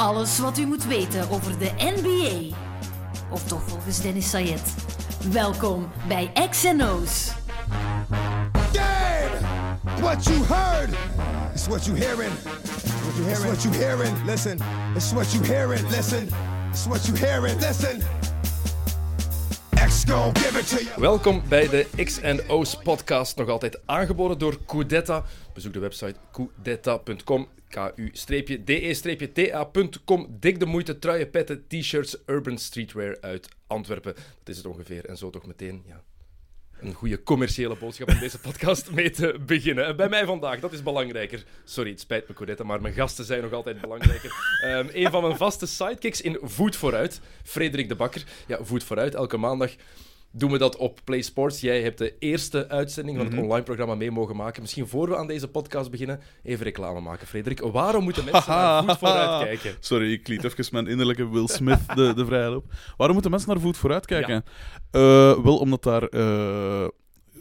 Alles wat u moet weten over de NBA. Of toch volgens Dennis Sayed. Welkom bij XNO's. Damn! What you heard is what you hearing. What you hearing? It's what you hearing. Listen. It's what you hearing. Listen. It's what you hearing. Listen. X gon' give it to you. Welkom bij de X&O's podcast, nog altijd aangeboden door Coudetta. Bezoek de website coudetta.com, ku-de-ta.com. Dik de moeite, truien, petten, t-shirts, urban streetwear uit Antwerpen. Dat is het ongeveer. En zo toch meteen, ja, een goede commerciële boodschap om deze podcast mee te beginnen. En bij mij vandaag, dat is belangrijker. Sorry, het spijt me, Coretta, maar mijn gasten zijn nog altijd belangrijker. Ehm een van mijn vaste sidekicks in Voet Vooruit, Frederik de Bakker. Ja, Voet Vooruit, elke maandag doen we dat op Play Sports. Jij hebt de eerste uitzending van het online programma mee mogen maken. Misschien voor we aan deze podcast beginnen, even reclame maken, Frederik. Waarom moeten mensen naar Voet Vooruit kijken? Sorry, ik liet even mijn innerlijke Will Smith de, de vrijheid op. Waarom moeten mensen naar voet vooruit kijken? Eh, wel omdat daar eh,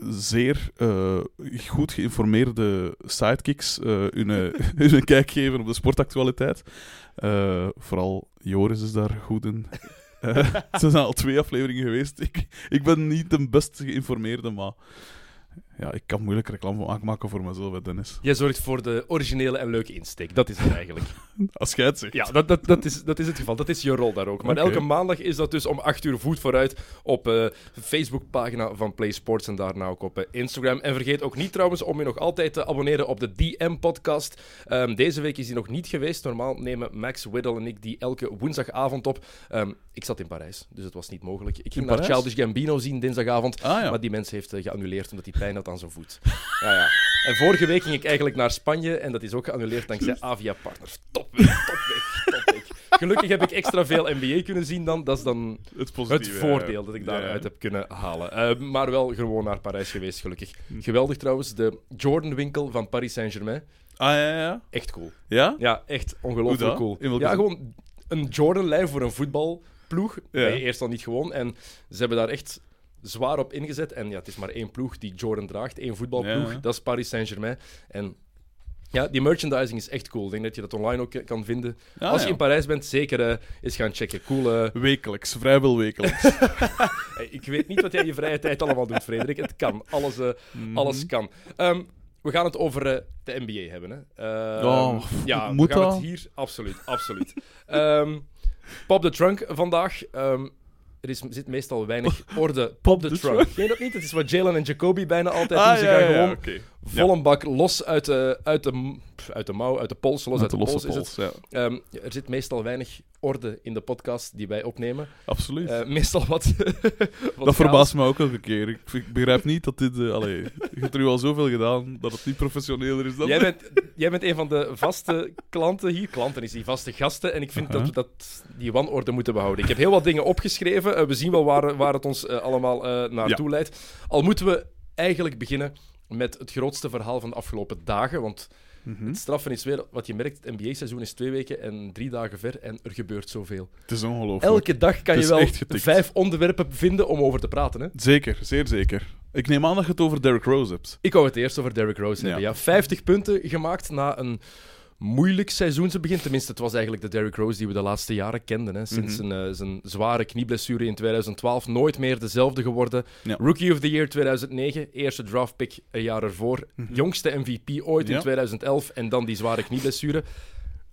zeer eh, goed geïnformeerde sidekicks hun, hun kijk geven op de sportactualiteit. Vooral Joris is daar goed in. Eh, er zijn al twee afleveringen geweest. Ik, ik ben niet de best geïnformeerde, maar ja, ik kan moeilijk reclame maken voor mezelf, Dennis. Jij zorgt voor de originele en leuke insteek. Dat is het eigenlijk. Als jij het zegt. Ja, dat, dat, dat, is, dat is het geval. Dat is je rol daar ook. Maar elke maandag is dat dus om 8 uur voet vooruit op de Facebookpagina van Play Sports en daarna ook op eh, Instagram. En vergeet ook niet trouwens om je nog altijd te abonneren op de DM-podcast. Ehm, deze week is die nog niet geweest. Normaal nemen Max Whittle en ik die elke woensdagavond op. Ehm, ik zat in Parijs, dus het was niet mogelijk. Ik ging naar? Childish Gambino zien dinsdagavond. Ah, ja. Maar die mens heeft eh, geannuleerd omdat hij pijn had aan zijn voet. Ja, ja. En vorige week ging ik eigenlijk naar Spanje en dat is ook geannuleerd dankzij Avia Partners. Topweek, topweek, topweek. Gelukkig heb ik extra veel NBA kunnen zien dan. Dat is dan Het, het voordeel dat ik daaruit heb kunnen halen. Eh, maar wel gewoon naar Parijs geweest, gelukkig. Geweldig trouwens, de Jordan-winkel van Paris Saint-Germain. Ah, ja, ja. Echt cool. Ja? Ja, echt ongelooflijk cool. Ja, gewoon een Jordan-lijn voor een voetbalploeg. Ja. Je eerst al niet gewoon. En ze hebben daar echt zwaar op ingezet. En ja, het is maar één ploeg die Jordan draagt. één voetbalploeg. Ja. Dat is Paris Saint-Germain. En ja, die merchandising is echt cool. Ik denk dat je dat online ook kan vinden. Ah, Als je ja. in Parijs bent, zeker eh, eens gaan checken. Cool. eh, Wekelijks, vrijwel wekelijks. Hey, ik weet niet wat jij in je vrije tijd allemaal doet, Frederik. Het kan. Alles, eh, Mhm. alles kan. Ehm, we gaan het over de NBA hebben. Hè. Ehm, Oh, ja, moet we gaan dat? het hier... Absoluut, absoluut. Ehm, Pop the Trunk vandaag. Er is, zit meestal weinig orde. Pop the, the? Ken je dat niet? Het is wat Jalen en Jacoby bijna altijd Ah, doen. Ze gaan gewoon. Vol een bak los uit de, uit de, uit de mouw, uit de pols. Los uit de, de losse pols is het. ja. Ehm, er zit meestal weinig orde in de podcast die wij opnemen. Absoluut. Eh, meestal wat, wat dat verbaast me ook elke keer. Ik, ik begrijp niet dat dit... allee, je hebt er nu al zoveel gedaan dat het niet professioneler is dan... Jij bent, jij bent een van de vaste klanten hier. Klanten is die vaste gasten. En ik vind Aha. dat we dat, die wanorde moeten behouden. Ik heb heel wat dingen opgeschreven. Eh, we zien wel waar, waar het ons allemaal naartoe leidt. Al moeten we eigenlijk beginnen met het grootste verhaal van de afgelopen dagen. Want Mhm. het straffen is weer, wat je merkt, het NBA-seizoen is twee weken en drie dagen ver. En er gebeurt zoveel. Het is ongelooflijk. Elke dag kan je wel vijf onderwerpen vinden om over te praten. Hè? Zeker, zeer zeker. Ik neem aan dat je het over Derrick Rose hebt. Ik wou het eerst over Derrick Rose hebben. Ja. Ja. 50 punten gemaakt na een moeilijk seizoensbegin. Tenminste, het was eigenlijk de Derrick Rose die we de laatste jaren kenden. Hè. Sinds Mhm. zijn, eh, zijn zware knieblessure in 2012 nooit meer dezelfde geworden. Ja. Rookie of the Year 2009, eerste draftpick een jaar ervoor. Jongste MVP ooit in Mhm. Ja. 2011 en dan die zware knieblessure.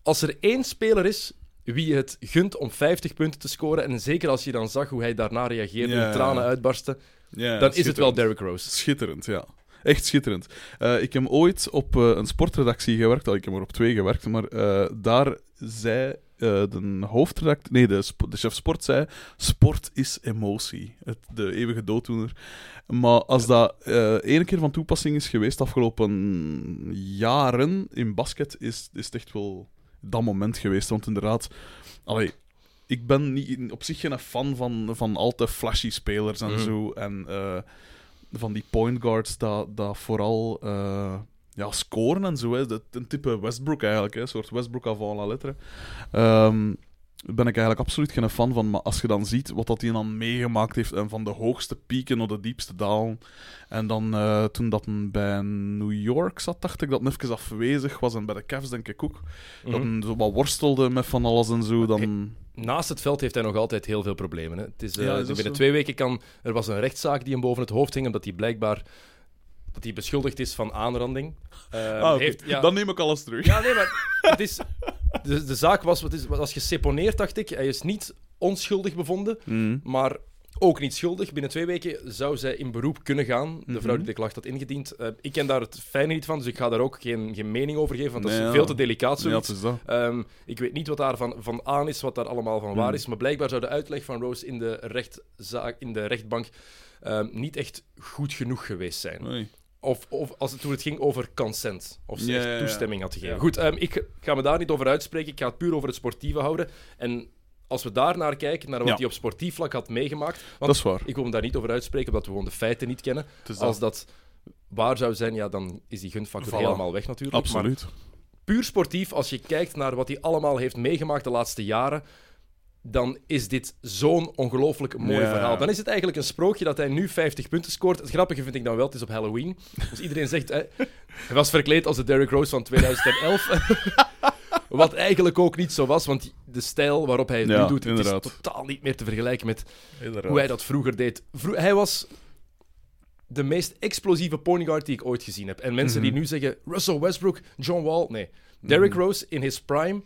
Als er één speler is wie het gunt om 50 punten te scoren, en zeker als je dan zag hoe hij daarna reageerde Ja. en tranen uitbarstte, Ja, dan is het wel. Derrick Rose. Schitterend, ja. Echt schitterend. Eh, ik heb ooit op eh, een sportredactie gewerkt. Al, ik heb er op twee gewerkt. Maar eh, daar zei de hoofdredacteur... Nee, de, chef sport zei... Sport is emotie. Het, de eeuwige dooddoener. Maar als dat eh één keer van toepassing is geweest afgelopen jaren in basket, is, is het echt wel dat moment geweest. Want inderdaad... Allee, ik ben niet, op zich geen fan van, van al te flashy spelers en Mhm. zo. En eh, van die point guards dat, dat vooral eh, ja, scoren en zo. Hè. Dat, een type Westbrook eigenlijk, hè. een soort Westbrook avant la lettre. Ben ik eigenlijk absoluut geen fan van. Maar als je dan ziet wat dat hij dan meegemaakt heeft en van de hoogste pieken naar de diepste dalen. En dan eh, toen dat hij bij New York zat, dacht ik dat hij even afwezig was. En bij de Cavs denk ik ook. Dat Mhm. hij zo wat worstelde met van alles en zo. Dan... Naast het veld heeft hij nog altijd heel veel problemen. Hè. Het is, eh, Ja, is dat binnen zo? twee weken kan... Er was een rechtszaak die hem boven het hoofd hing, omdat hij blijkbaar dat hij beschuldigd is van aanranding. Eh, Ah, heeft, ja, Dan neem ik alles terug. Ja, nee, maar het is, de, de zaak was, wat is, was geseponeerd, dacht ik. Hij is niet onschuldig bevonden, Mm. maar ook niet schuldig. Binnen twee weken zou zij in beroep kunnen gaan, de vrouw Mhm. die de klacht had ingediend. Eh, ik ken daar het fijne niet van, dus ik ga daar ook geen, geen mening over geven, want dat Nee, is ja. veel te delicaat zoiets. dat. Ehm, ik weet niet wat daar van, van aan is, wat daar allemaal van waar Hmm. is. Maar blijkbaar zou de uitleg van Rose in de, rechtzaak, in de rechtbank ehm, niet echt goed genoeg geweest zijn. Nee. Of, of als het, toen het ging over consent. Of ze Ja, echt toestemming had gegeven. Goed, ehm, ik ga me daar niet over uitspreken. Ik ga het puur over het sportieve houden. En als we daar naar kijken, naar wat hij op sportief vlak had meegemaakt. Want Dat is waar. ik wil me daar niet over uitspreken, omdat we gewoon de feiten niet kennen. Als dat waar zou zijn, ja, dan is die gunfactor Voilà. helemaal weg natuurlijk. Maar Absoluut. puur sportief, als je kijkt naar wat hij allemaal heeft meegemaakt de laatste jaren, dan is dit zo'n ongelooflijk mooi verhaal. Dan is het eigenlijk een sprookje dat hij nu 50 punten scoort. Het grappige vind ik dan wel, het is op Halloween. Dus iedereen zegt, hè, hij was verkleed als de Derrick Rose van 2011. Wat eigenlijk ook niet zo was, want de stijl waarop hij het Ja, nu doet, het is totaal niet meer te vergelijken met Inderdaad. hoe hij dat vroeger deed. Vro- hij was de meest explosieve point guard die ik ooit gezien heb. En mensen Mhm. die nu zeggen Russell Westbrook, John Wall, nee. Derrick Rose in his prime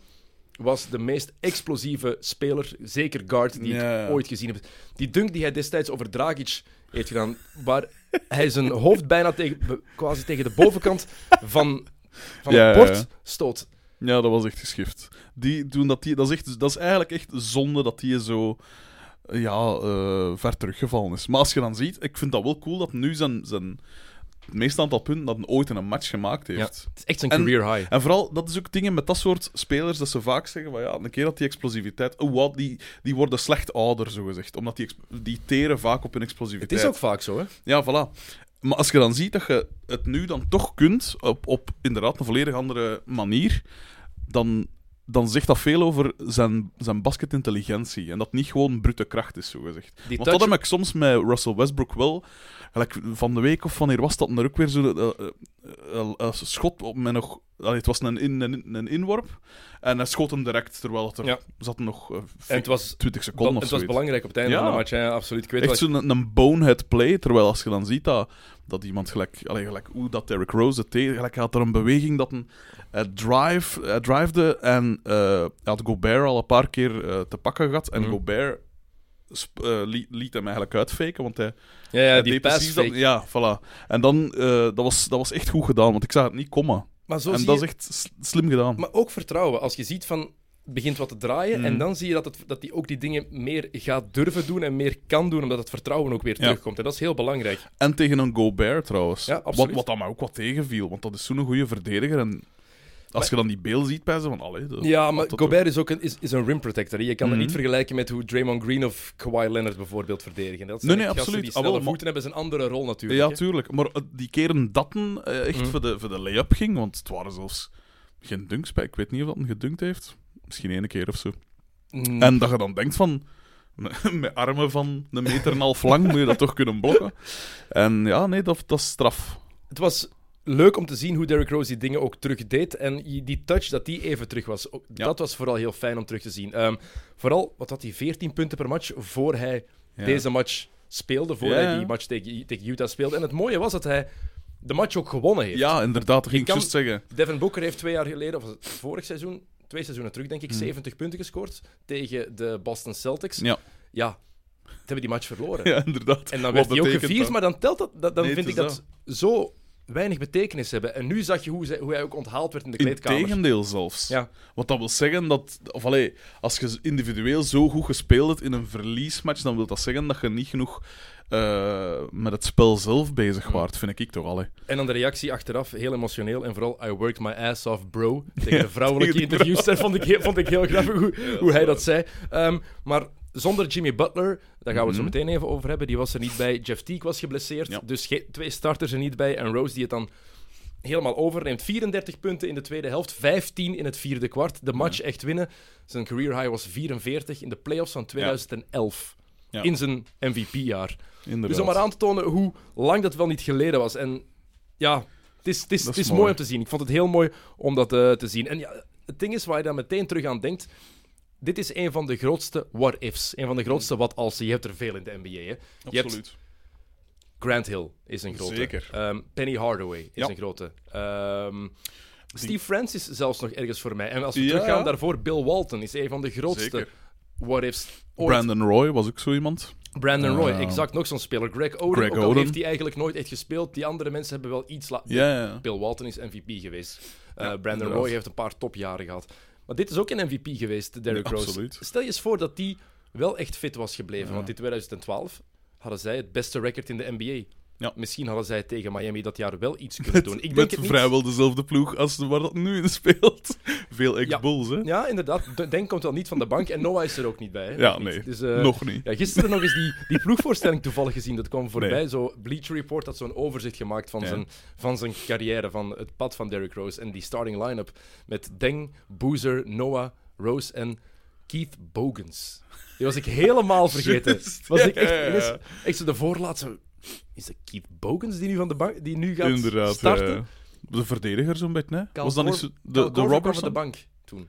was de meest explosieve speler, zeker guard, die Ja. ik ooit gezien heb. Die dunk die hij destijds over Dragic heeft gedaan, waar hij zijn hoofd bijna tegen, quasi tegen de bovenkant van, van Ja, het bord stoot. Ja, dat was echt geschift. Die, toen dat, die, dat, is echt, dat is eigenlijk echt zonde dat die zo ja, eh, ver teruggevallen is. Maar als je dan ziet, ik vind dat wel cool dat nu zijn, zijn het meeste aantal punten dat hij ooit in een match gemaakt heeft. Ja, het is echt zijn career high. En vooral, dat is ook dingen met dat soort spelers, dat ze vaak zeggen van ja, een keer dat die explosiviteit... Oh, wat, die, die worden slecht ouder, zogezegd. Omdat die, die teren vaak op hun Het explosiviteit. is ook vaak zo, hè? Ja, voilà. Maar als je dan ziet dat je het nu dan toch kunt, op, op inderdaad een volledig andere manier, dan, dan zegt dat veel over zijn, zijn basketintelligentie. En dat niet gewoon brute kracht is, zogezegd. Die Want touch- dat heb ik soms met Russell Westbrook wel. Van de week of wanneer was dat er ook weer zo eh, eh, eh, een schot op met nog. Allee, het was een, in, een, een inworp. En hij schoot hem direct terwijl het er Ja. zat nog eh, En het was, 20 bel- seconden of het was belangrijk op het einde Ja. van de match, ja, absoluut. Ik weet Echt zo'n een bonehead play, terwijl als je dan ziet dat, dat iemand gelijk, allee, gelijk hoe dat Derrick Rose het deed, gelijk had er een beweging dat een eh, drive, hij drivede en eh, hij had Gobert al een paar keer eh, te pakken gehad en Mhm. Gobert eh, liet, liet hem eigenlijk uitfaken, want hij, Ja, ja hij die deed precies dat. Ja, voilà. En dan, eh, dat, was, dat was echt goed gedaan, want ik zag het niet komen. Maar zo en zie dat je- is echt slim gedaan. Maar ook vertrouwen. Als je ziet van het begint wat te draaien Mm. en dan zie je dat, het, dat hij ook die dingen meer gaat durven doen en meer kan doen, omdat het vertrouwen ook weer Ja. terugkomt. En dat is heel belangrijk. En tegen een Gobert trouwens. Ja, wat, absoluut. wat dat mij ook wat tegenviel, want dat is zo'n goede verdediger. En als je dan die beeld ziet bij ze van, allee, dat- Ja, maar dat- Gobert is ook een, is, is een rim protector. hè. Je kan Mhm. het niet vergelijken met hoe Draymond Green of Kawhi Leonard bijvoorbeeld verdedigen. Dat zijn Nee, nee, echt gasten absoluut. Die Ah, snelle wel, maar- voeten hebben, is een andere rol natuurlijk. Ja, hè. tuurlijk. Maar eh, die keren dat dan eh, echt Mhm. voor, de, voor de lay-up ging, want het waren zelfs geen dunks bij. Ik weet niet of dat een gedunkt heeft. Misschien één keer of zo. Mm, En dat je dan denkt van... Met armen van een meter en een half lang moet je dat toch kunnen blokken. En ja, nee, dat, dat is straf. Het was leuk om te zien hoe Derrick Rose die dingen ook terug deed. En die touch, dat die even terug was. Ja. Dat was vooral heel fijn om terug te zien. Ehm, vooral, wat had hij, 14 punten per match voor hij Ja. deze match speelde. Voor Ja, hij die match tegen, tegen Utah speelde. En het mooie was dat hij de match ook gewonnen heeft. Ja, inderdaad, dat ging ik juist zeggen. Devin Booker heeft twee jaar geleden, of vorig seizoen, twee seizoenen terug denk ik, Hmm. 70 punten gescoord tegen de Boston Celtics. Ja, Ja, hebben die match verloren. ja inderdaad. En dan werd hij ook gevierd, maar dan telt dat, dat dan Nee, vind ik dat zo weinig betekenis hebben. En nu zag je hoe, ze, hoe hij ook onthaald werd in de kleedkamer. Integendeel zelfs. Ja. Wat dat wil zeggen dat... Of allee, als je individueel zo goed gespeeld hebt in een verliesmatch, dan wil dat zeggen dat je niet genoeg eh, met het spel zelf bezig Mm. waart, vind ik toch al. En dan de reactie achteraf, heel emotioneel. En vooral, I worked my ass off, bro. Tegen de vrouwelijke de interviewster vond ik, heel- vond ik heel grappig hoe, hoe hij dat zei. Ehm, maar zonder Jimmy Butler, daar gaan we het zo Mhm. meteen even over hebben. Die was er niet bij. Jeff Teague was geblesseerd. Ja. Dus twee starters er niet bij. En Rose die het dan helemaal over. Neemt 34 punten in de tweede helft, 15 in het vierde kwart. De match echt winnen. Zijn career high was 44 in de playoffs van 2011. Ja. In zijn MVP-jaar. Dus om maar aan te tonen hoe lang dat wel niet geleden was. En ja, het is, het is, het is mooi. om te zien. Ik vond het heel mooi om dat eh, te zien. En ja, het ding is waar je dan meteen terug aan denkt. Dit is een van de grootste what-ifs. Een van de grootste wat-als. Je hebt er veel in de NBA. Hè. Hebt Absoluut. Grant Hill is een grote. Zeker. Ehm, Penny Hardaway is Ja. een grote. Ehm, Steve Francis zelfs nog ergens voor mij. En als we Ja. teruggaan daarvoor, Bill Walton is een van de grootste what-ifs ooit. Brandon Roy was ook zo iemand. Brandon Roy, Ja. exact. Nog zo'n speler. Greg Oden, Greg ook al Oden. heeft hij eigenlijk nooit echt gespeeld. Die andere mensen hebben wel iets laten... Bill Walton is MVP geweest. Uh, Ja, Brandon. Roy heeft een paar topjaren gehad. Maar dit is ook een MVP geweest, Derrick Ja, Rose. absoluut. Stel je eens voor dat die wel echt fit was gebleven. Ja. Want in 2012 hadden zij het beste record in de NBA. Ja. Misschien hadden zij tegen Miami dat jaar wel iets kunnen doen. Ik denk met het vrijwel dezelfde ploeg als waar dat nu in speelt. Veel Ja. ex-Bulls, hè? Ja, inderdaad. De- Denk komt wel niet van de bank. En Noah is er ook niet bij. Hè? Ja, nee. Dus, eh, Nog niet. Ja, gisteren nog eens die, die ploegvoorstelling toevallig gezien. Dat kwam voorbij. Zo Bleacher Report had zo'n overzicht gemaakt van, Ja. zijn, van zijn carrière, van het pad van Derrick Rose. En die starting line-up met Deng, Boozer, Noah, Rose en Keith Bogans. Die was ik helemaal vergeten. Was ik echt, Ja, ja, ja. echt zo de voorlaatste... Is het Keith Bogans die nu, van de bank, die nu gaat Inderdaad. starten? ja. De verdediger zo'n beetje, hè? Cal was dat niet zo... De, de Robertson? van de bank toen.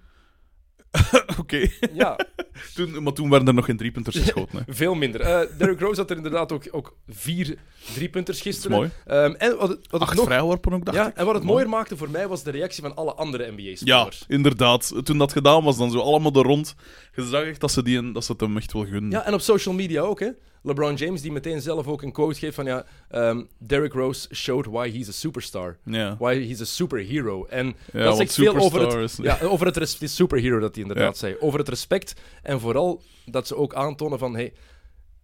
Oké. Ja, Toen, maar toen werden er nog geen driepunters geschoten, hè? veel minder. Eh Derrick Rose had er inderdaad ook, ook vier driepunters Dat is gisteren. mooi. Ehm, en wat, het- wat Acht nog vrijworpen ook, dacht Ja, ik. en wat het Mooi. mooier maakte voor mij was de reactie van alle andere Ja, NBA-spelers. inderdaad. Toen dat gedaan was, dan zo allemaal er rond. Je zag echt dat ze, die, een- dat ze het hem echt wel gunden. Ja, en op social media ook, hè. LeBron James, die meteen zelf ook een quote geeft van, ja, ehm, Derrick Rose showed why he's a superstar. Why he's a superhero. En dat zegt veel over het... Ja, over het, res- het is superhero dat hij inderdaad zei. Over het respect en vooral dat ze ook aantonen van, hey,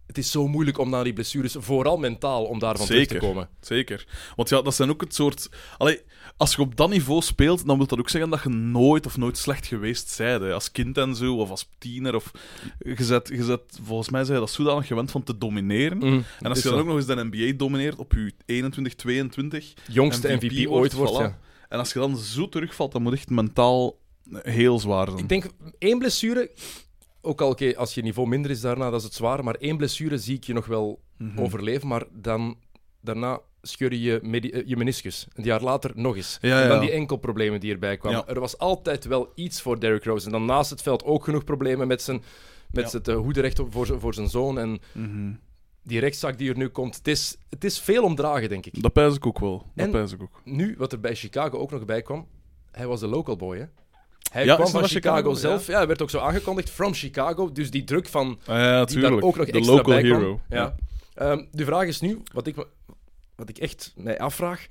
het is zo moeilijk om na die blessures, vooral mentaal, om daarvan terug te Zeker. komen. Zeker. Want ja, dat zijn ook het soort... Allee, als je op dat niveau speelt, dan wil dat ook zeggen dat je nooit of nooit slecht geweest bent. hè. Als kind en zo, of als tiener. Of... Je zet, je zet, volgens mij zijn je dat zodanig gewend van te domineren. Mm, En als je dan ook nog eens de NBA domineert op je 21, 22... Jongste MVP ooit wordt, voilà. ja. En als je dan zo terugvalt, dan moet echt mentaal heel zwaar zijn. Ik denk, één blessure, ook al oké, als je niveau minder is daarna, dat is het zwaar, maar één blessure zie ik je nog wel Mhm. overleven, maar dan, daarna scheur je eh, je meniscus. Een jaar later nog eens. Ja, En dan die enkelproblemen die erbij kwamen. Er was altijd wel iets voor Derrick Rose. En dan naast het veld ook genoeg problemen met zijn, met zijn uh, hoederecht voor, zijn- voor zijn zoon. En Mhm. die rechtszaak die er nu komt. Het is, het is veel om dragen, denk ik. Dat pijs ik ook wel. Dat En- ik ook. Nu, wat er bij Chicago ook nog bij kwam, hij was de local boy, hè? Hij Ja, kwam van Chicago, Chicago? zelf. Ja. hij werd ook zo aangekondigd, from Chicago. Dus die druk van, Ah, ja, die daar ook nog De extra local bij kwam. hero. Ja. Ehm, de vraag is nu, wat ik, wat ik echt mij afvraag,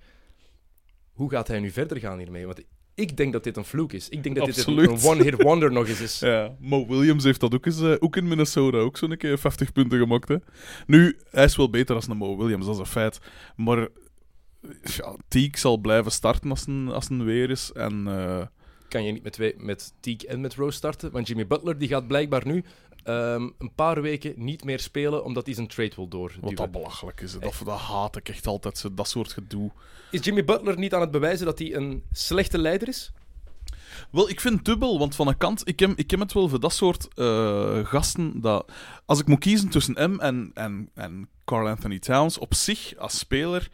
hoe gaat hij nu verder gaan hiermee? Want ik denk dat dit een vloek is. Ik denk dat dit Absoluut. een, een one-hit wonder nog eens is. Ja, Mo Williams heeft dat ook eens, eh, ook in Minnesota, ook zo'n keer 50 punten gemaakt. Hè. Nu, hij is wel beter dan een Mo Williams, dat is een feit. Maar ja, Teague zal blijven starten als een, als een weer is. En eh, Kan je niet met, twee, met Teague en met Rose starten? Want Jimmy Butler die gaat blijkbaar nu ehm, een paar weken niet meer spelen, omdat hij zijn trade wil wat doorduwen. dat belachelijk is. Dat, dat haat ik echt altijd, dat soort gedoe. Is Jimmy Butler niet aan het bewijzen dat hij een slechte leider is? Wel, ik vind het dubbel, want van een kant, ik heb, ik heb het wel voor dat soort eh, gasten, dat als ik moet kiezen tussen hem en, en, en Carl Anthony Towns, op zich, als speler,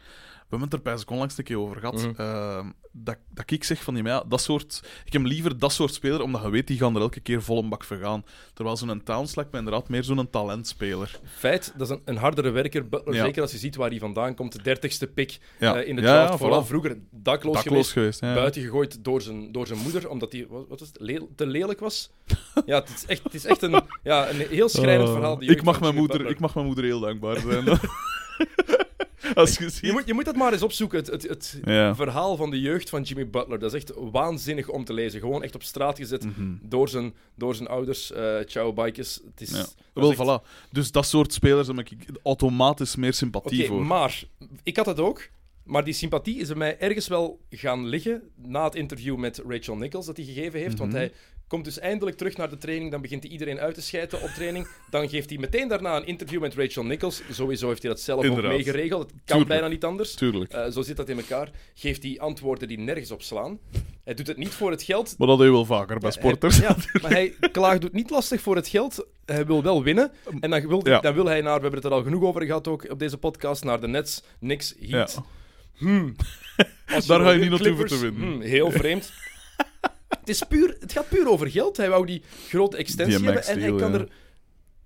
hebben het er bij zich onlangs een keer over gehad, Mhm. eh, dat, dat ik zeg van, ja, dat soort, ik heb liever dat soort speler, omdat je weet, die gaan er elke keer vol een bak vergaan. Terwijl zo'n Towns lijkt me inderdaad meer zo'n talentspeler. Feit, dat is een, een hardere werker. Butler, Ja. zeker als je ziet waar hij vandaan komt. De dertigste pick Ja, eh, in de ja, draft. Vooral voilà. vroeger dakloos, Dakloos geweest. Buiten gegooid door zijn, door zijn moeder, omdat hij wat, was het, Le- te lelijk was. ja, het is echt, het is echt een, ja, een heel schrijnend Oh, verhaal. die ik, mag mijn moeder, Butler. ik mag mijn moeder heel dankbaar zijn. als je. Je moet, je moet dat maar eens opzoeken, het, het, het Ja. verhaal van de jeugd van Jimmy Butler. Dat is echt waanzinnig om te lezen. Gewoon echt op straat gezet Mhm. door, zijn, door zijn ouders. eh ciao, bikes. Het is, Ja. dat Wel, echt- voilà. Dus dat soort spelers heb ik automatisch meer sympathie voor. maar ik had het ook. Maar die sympathie is bij mij ergens wel gaan liggen na het interview met Rachel Nichols dat hij gegeven heeft. Want Mhm. hij Komt dus eindelijk terug naar de training. Dan begint hij iedereen uit te schijten op training. Dan geeft hij meteen daarna een interview met Rachel Nichols. Sowieso heeft hij dat zelf Inderdaad. ook meegeregeld. Het kan Tuurlijk. bijna niet anders. Tuurlijk. Eh, zo zit dat in elkaar. Geeft hij antwoorden die nergens op slaan. Hij doet het niet voor het geld. Maar dat doe je wel vaker bij sporters. Hij- ja, maar hij klaagt doet niet lastig voor het geld. Hij wil wel winnen. En dan wil, Ja. dan wil hij naar, we hebben het er al genoeg over gehad ook op deze podcast, naar de Nets, Knicks, Heat. Ja. Hmm. Daar ga je niet naartoe voor te winnen. hmm, heel vreemd. het, is puur, het gaat puur over geld. Hij wou die grote extensie hebben en hij kan ja. er...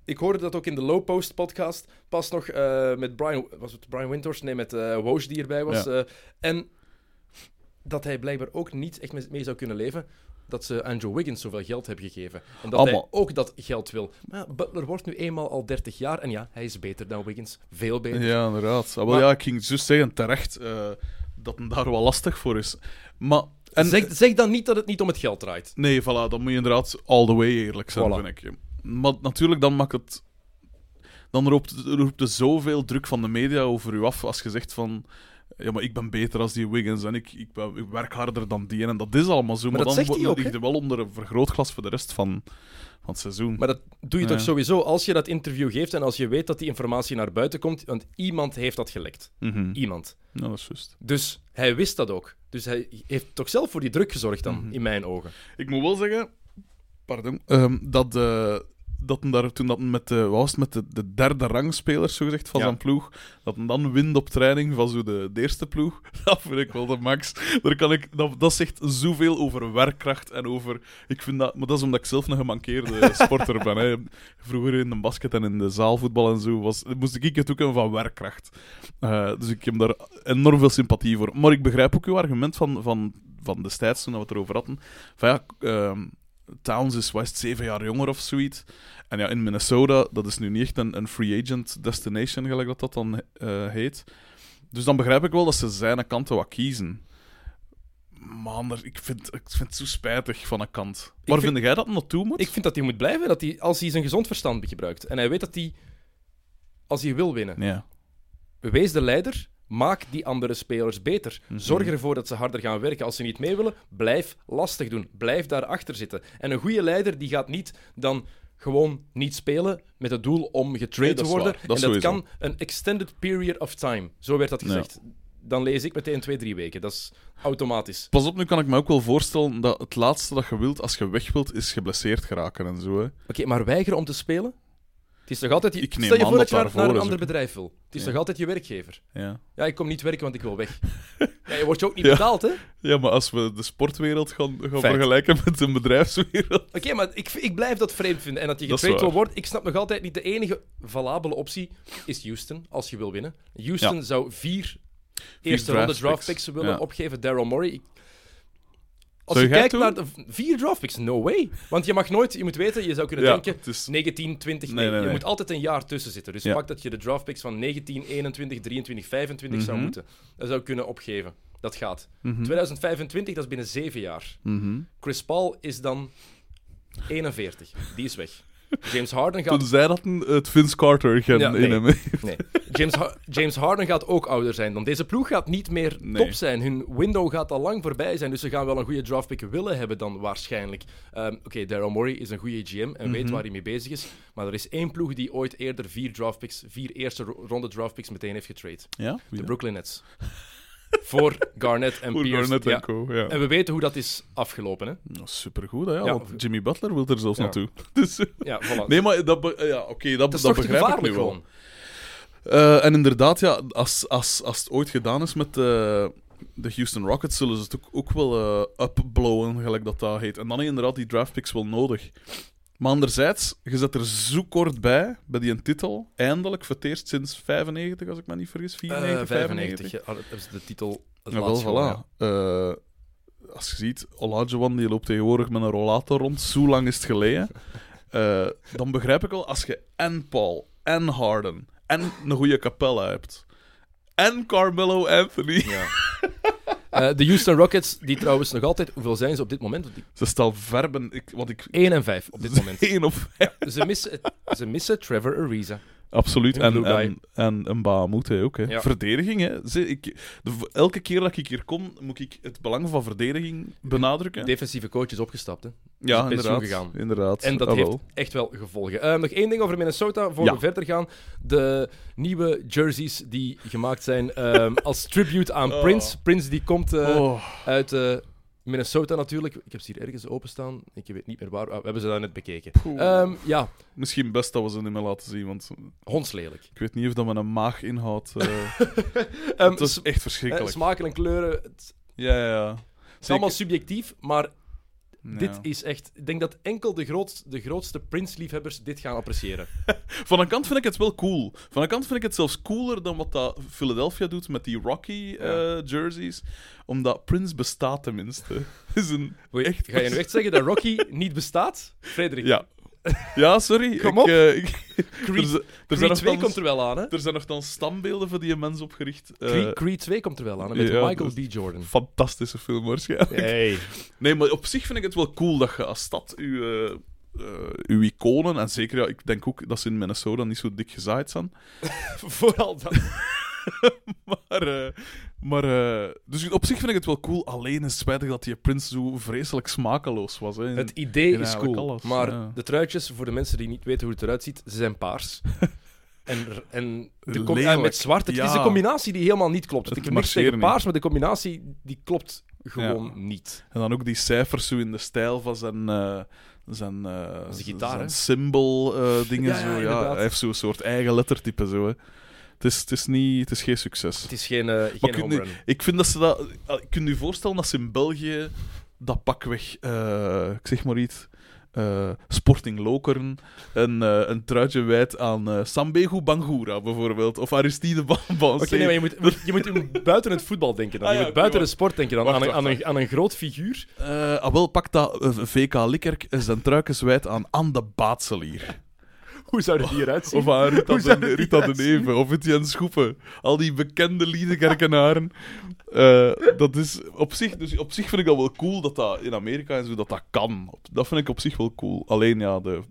Ik hoorde dat ook in de Low Post podcast. Pas nog eh, met Brian... Was het Brian Winters? Nee, met Woj die erbij was. Ja. eh, en dat hij blijkbaar ook niet echt mee- zou kunnen leven. Dat ze Andrew Wiggins zoveel geld hebben gegeven. En dat Allemaal. hij ook dat geld wil. Maar Butler wordt nu eenmaal al 30 jaar. En ja, hij is beter dan Wiggins. Veel beter. Ja, inderdaad. Ah, Maar- ja, ik ging juist zeggen, terecht, dat het daar wel lastig voor is. Maar... En, zeg, zeg dan niet dat het niet om het geld draait. Nee, voilà, dan moet je inderdaad all the way eerlijk zijn, Voilà. vind ik. Maar natuurlijk, dan maakt het... Dan roept, roept er zoveel druk van de media over u af als je zegt van... Ja, maar ik ben beter als die Wiggins en ik, ik, ben- ik werk harder dan die. En dat is allemaal zo. Maar, dat dan hij ligt er wel onder een vergrootglas voor de rest van, van het seizoen. Maar dat doe je Ja. toch sowieso als je dat interview geeft en als je weet dat die informatie naar buiten komt. Want iemand heeft dat gelekt. Mhm. Iemand. Ja, dat is juist. Dus hij wist dat ook. Dus hij heeft toch zelf voor die druk gezorgd dan, Mhm. in mijn ogen. Ik moet wel zeggen, pardon, ehm, dat, eh, dat hem daar, toen dat met de, was met de, de derde rangspelers zo gezegd, van Ja. zijn ploeg, dat hem dan wint op training van zo de, de eerste ploeg, dat vind ik wel de max. Daar kan ik, dat, dat zegt zoveel over werkkracht en over... Ik vind dat, maar dat is omdat ik zelf een gemankeerde sporter ben. Hè. Vroeger in de basket en in de zaalvoetbal en zo was, moest ik het ook hebben van werkkracht. Eh, dus ik heb daar enorm veel sympathie voor. Maar ik begrijp ook uw argument van, van, van destijds, toen we het erover hadden. Van ja, ehm, Towns is, het, zeven jaar jonger of zoiets. En ja, in Minnesota, dat is nu niet echt een, een free agent destination, gelijk dat dat dan eh, heet. Dus dan begrijp ik wel dat ze zijn kanten wat kiezen. Maar ik, vind, ik vind het zo spijtig van een kant. Waar vind- vind jij dat naartoe moet? Ik vind dat hij moet blijven, dat hij, als hij zijn gezond verstand gebruikt. En hij weet dat hij, als hij wil winnen, Ja. wees de leider, maak die andere spelers beter. Mhm. Zorg ervoor dat ze harder gaan werken. Als ze niet mee willen, blijf lastig doen. Blijf daarachter zitten. En een goede leider die gaat niet dan gewoon niet spelen met het doel om Nee, dat te worden. Dat en dat sowieso. kan een extended period of time. Zo werd dat Ja. gezegd. Dan lees ik meteen twee, drie weken. Dat is automatisch. Pas op, nu kan ik me ook wel voorstellen dat het laatste dat je wilt als je weg wilt, is geblesseerd geraken en zo. Oké, maar weigeren om te spelen? Het is toch altijd... Je... Ik neem Stel je voor dat je naar, naar een ander bedrijf wil. Het is Ja. toch altijd je werkgever? Ja. Ja, ik kom niet werken, want ik wil weg. ja, je wordt je ook niet betaald, hè? ja, maar als we de sportwereld gaan, gaan Feit. vergelijken met de bedrijfswereld. Oké, maar ik, ik blijf dat vreemd vinden. En dat je getraind wil worden, ik snap nog altijd niet. De enige valabele optie is Houston, als je wil winnen. Houston Ja. zou vier eerste ronde draft picks. willen opgeven. Daryl Morey. Ik- Als Zou je kijkt naar de vier draft picks, no way. Want je mag nooit, je moet weten, je zou kunnen Ja, denken het is... 19, 20, Nee, nee, nee, je moet altijd een jaar tussen zitten. Dus Ja. pak dat je de draft picks van 19, 21, 23, 25 zou Mhm. moeten. Dat zou kunnen opgeven. Dat gaat. Mhm. 2025, dat is binnen zeven jaar. Mhm. Chris Paul is dan 41. Die is weg. James Harden gaat, Tenzij dat een, het Vince Carter gen Ja, in nee. hem heeft. nee. James, Ha- James Harden gaat ook ouder zijn. Dan deze ploeg gaat niet meer Nee. top zijn. Hun window gaat al lang voorbij zijn. Dus ze gaan wel een goede draftpick willen hebben dan waarschijnlijk. Ehm, Oké, Daryl Morey is een goede GM en weet Mhm. waar hij mee bezig is. Maar er is één ploeg die ooit eerder vier draftpicks, vier eerste ro- ronde draftpicks meteen heeft getrade. Ja? De? Brooklyn Nets. Voor Garnett en Voor Pierce. Garnett ja. en co, ja. En we weten hoe dat is afgelopen, hè? Supergoed, hè? Ja, Jimmy Butler wil er zelfs naartoe. Dus, Ja, voilà. nee, maar dat, be- ja, oké, dat, dat begrijp ik nu wel. Eh, en inderdaad, ja, als, als, als het ooit gedaan is met eh, de Houston Rockets, zullen ze het ook, ook wel eh upblowen, gelijk dat dat heet. En dan heb je inderdaad die draftpicks wel nodig. Maar anderzijds, je zet er zo kort bij, bij die titel, eindelijk, voor het eerst sinds 95, als ik me niet vergis, 94, Eh, 95. 95. Ja, dat is de titel. Het Ja, wel, voilà. Eh, als je ziet, Olajuwon die loopt tegenwoordig met een rollator rond. Zo lang is het geleden. Eh, dan begrijp ik wel, als je en Paul, en Harden, en een goede Capella hebt, en Carmelo Anthony. Ja. Eh, de Houston Rockets, die trouwens nog altijd... Hoeveel zijn ze op dit moment? Ze staan verben, ik, want ik... 1 en 5 op dit moment. Één of Ze missen, ze missen Trevor Ariza. Absoluut. En, en, en een Bahamut ook. Hè. Ja. Verdediging, hè. Ik, de- elke keer dat ik hier kom, moet ik het belang van verdediging benadrukken. Defensieve coach is opgestapt, hè. ja, is inderdaad. gegaan. inderdaad. En dat Ah, heeft echt wel gevolgen. Eh, nog één ding over Minnesota, voor Ja. we verder gaan. De nieuwe jerseys die gemaakt zijn ehm, als tribute aan Oh. Prince. Prince die komt eh, Oh. uit eh, Minnesota natuurlijk. Ik heb ze hier ergens openstaan. Ik weet niet meer waar. Ah, we hebben ze daar net bekeken. Ehm, ja, Misschien best dat we ze niet meer laten zien, want hondslelijk. ik weet niet of dat mijn maag inhoudt. eh Ehm, het is s- echt eh, verschrikkelijk. smaken en kleuren, het ja, ja, ja. is allemaal subjectief, maar Ja. dit is echt... Ik denk dat enkel de, grootst, de grootste Prince-liefhebbers dit gaan appreciëren. Van een kant vind ik het wel cool. Van een kant vind ik het zelfs cooler dan wat dat Philadelphia doet met die Rocky eh. Omdat Prince bestaat tenminste. is een echt Ga je nu echt zeggen dat Rocky niet bestaat? Frederik, Ja. Ja, sorry. Kom ik, op. eh, ik- Creed, er, er, Creed zijn 2 nogthans- komt er wel aan, hè? er zijn nogthans standbeelden voor die mens opgericht. Eh, Creed, Creed 2 komt er wel aan, hè, met ja, Michael B. Jordan. Fantastische film waarschijnlijk. Hey. Nee, maar op zich vind ik het wel cool dat je als stad eh, eh, uw iconen, en zeker, ja, ik denk ook dat ze in Minnesota niet zo dik gezaaid zijn, Vooral dat. maar, eh, maar eh, dus op zich vind ik het wel cool. Alleen is het spijtig dat die Prince zo vreselijk smakeloos was. Hè. Het idee is cool, alles, maar ja. de truitjes, voor de mensen die niet weten hoe het eruit ziet, ze zijn paars. En, en de Lelijk. en met zwart. Het is Ja. een combinatie die helemaal niet klopt. Het ik heb niks tegen paars, maar de combinatie die klopt gewoon niet. En dan ook die cijfers zo in de stijl van zijn... eh zijn, eh, de gitaar, zijn symbol eh, dingen Ja, ja, zo. Ja, hij heeft zo'n soort eigen lettertype zo. Hè. Het is, het is niet, het is geen succes. Het is geen, eh geen home run. Ik vind dat ze dat. ah, Ik kan je voorstellen dat ze in België dat pakweg, eh ik zeg maar iets, eh, Sporting Lokeren, een, een truitje wijd aan Sambegu Bangura bijvoorbeeld, of Aristide Ban Oké, nee, maar je moet, je moet buiten het voetbal denken dan. Ah, je ja, moet buiten de sport denken dan. Wacht, aan, wacht, aan, een, aan een groot figuur. Ah, wel, pak dat VK Likkerk zijn truikens wijd aan Anne Baatselier. Hoe zou dat hieruit zien? Of aan Rita, Hoe de, Rita de eruit zien? Neve, of Etienne Schoepen. Al die bekende Liedekerkenaren. Eh dat is op zich, dus op zich vind ik dat wel cool dat dat in Amerika en zo dat dat kan. Dat vind ik op zich wel cool. Alleen ja, de,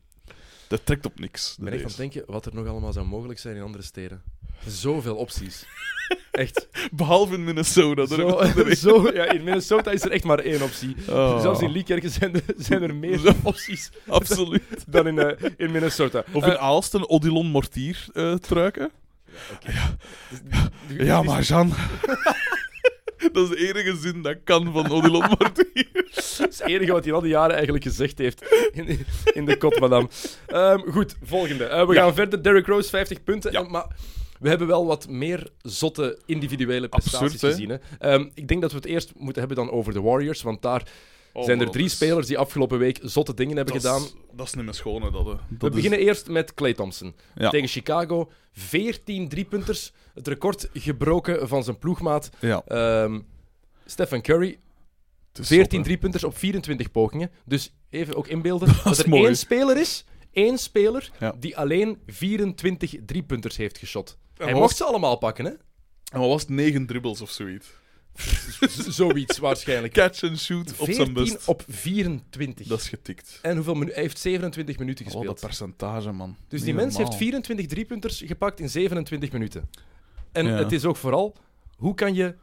dat trekt op niks. Ik ben echt aan het denken wat er nog allemaal zou mogelijk zijn in andere steden. Zoveel opties. Echt. Behalve in Minnesota. Zo, ja, in Minnesota is er echt maar één optie. Oh. Zelfs in Liekerken zijn er, zijn er meer opties Absoluut. dan in, eh, in Minnesota. Of Eh, in Aalsten Odilon Mortier eh truiken. oké. Ja, maar Jean. dat is de enige zin dat kan van Odilon Mortier. Dat is het enige wat hij al die jaren eigenlijk gezegd heeft in, in de kot, madame. Ehm, goed, volgende. Eh, we Ja. gaan verder. Derrick Rose, 50 punten. Ja. En- maar we hebben wel wat meer zotte individuele prestaties Absurd, gezien. Hè? Ehm, ik denk dat we het eerst moeten hebben dan over de Warriors, want daar Oh, zijn er drie is- spelers die afgelopen week zotte dingen hebben dat gedaan. Is, dat is niet meer schoon, hè, dat. We Dat is- beginnen eerst met Clay Thompson. Ja. Tegen Chicago. 14 driepunters. Het record gebroken van zijn ploegmaat. Ja, Ehm Stephen Curry. het is 14 zot, hè. driepunters op 24 pogingen. Dus even ook inbeelden dat, er mooi. één speler is. één speler Ja. die alleen 24 driepunters heeft geschot. Hij wat mocht was- ze allemaal pakken, hè? En wat was het? Negen dribbles of zoiets. Zoiets waarschijnlijk. Catch and shoot op zijn 14 best. op 24. Dat is getikt. En hoeveel minu- hij heeft 27 minuten Oh, gespeeld. dat percentage, man. Dus Niet die mens heeft normaal. 24 driepunters gepakt in 27 minuten. En Ja. het is ook vooral, hoe kan je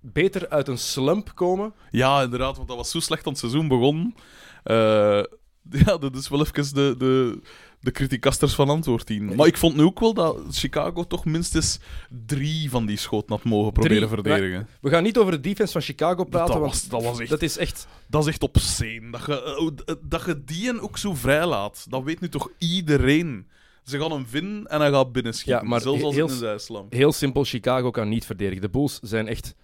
beter uit een slump komen? Ja, inderdaad, want dat was zo slecht aan het seizoen begonnen. Eh, ja, dat is wel even de, de, de criticasters van antwoord in. Maar ik vond nu ook wel dat Chicago toch minstens drie van die schoten had mogen proberen Drie, verdedigen. We gaan niet over de defense van Chicago praten, dat, want was, dat, was echt, dat is echt... dat is echt obscene. Dat je, eh, dat je die ook zo vrijlaat, dat weet nu toch iedereen. Ze gaan hem vinden en hij gaat binnenschieten. Ja, maar zelfs als heel- het een zijslam. Heel simpel, Chicago kan niet verdedigen. De Bulls zijn echt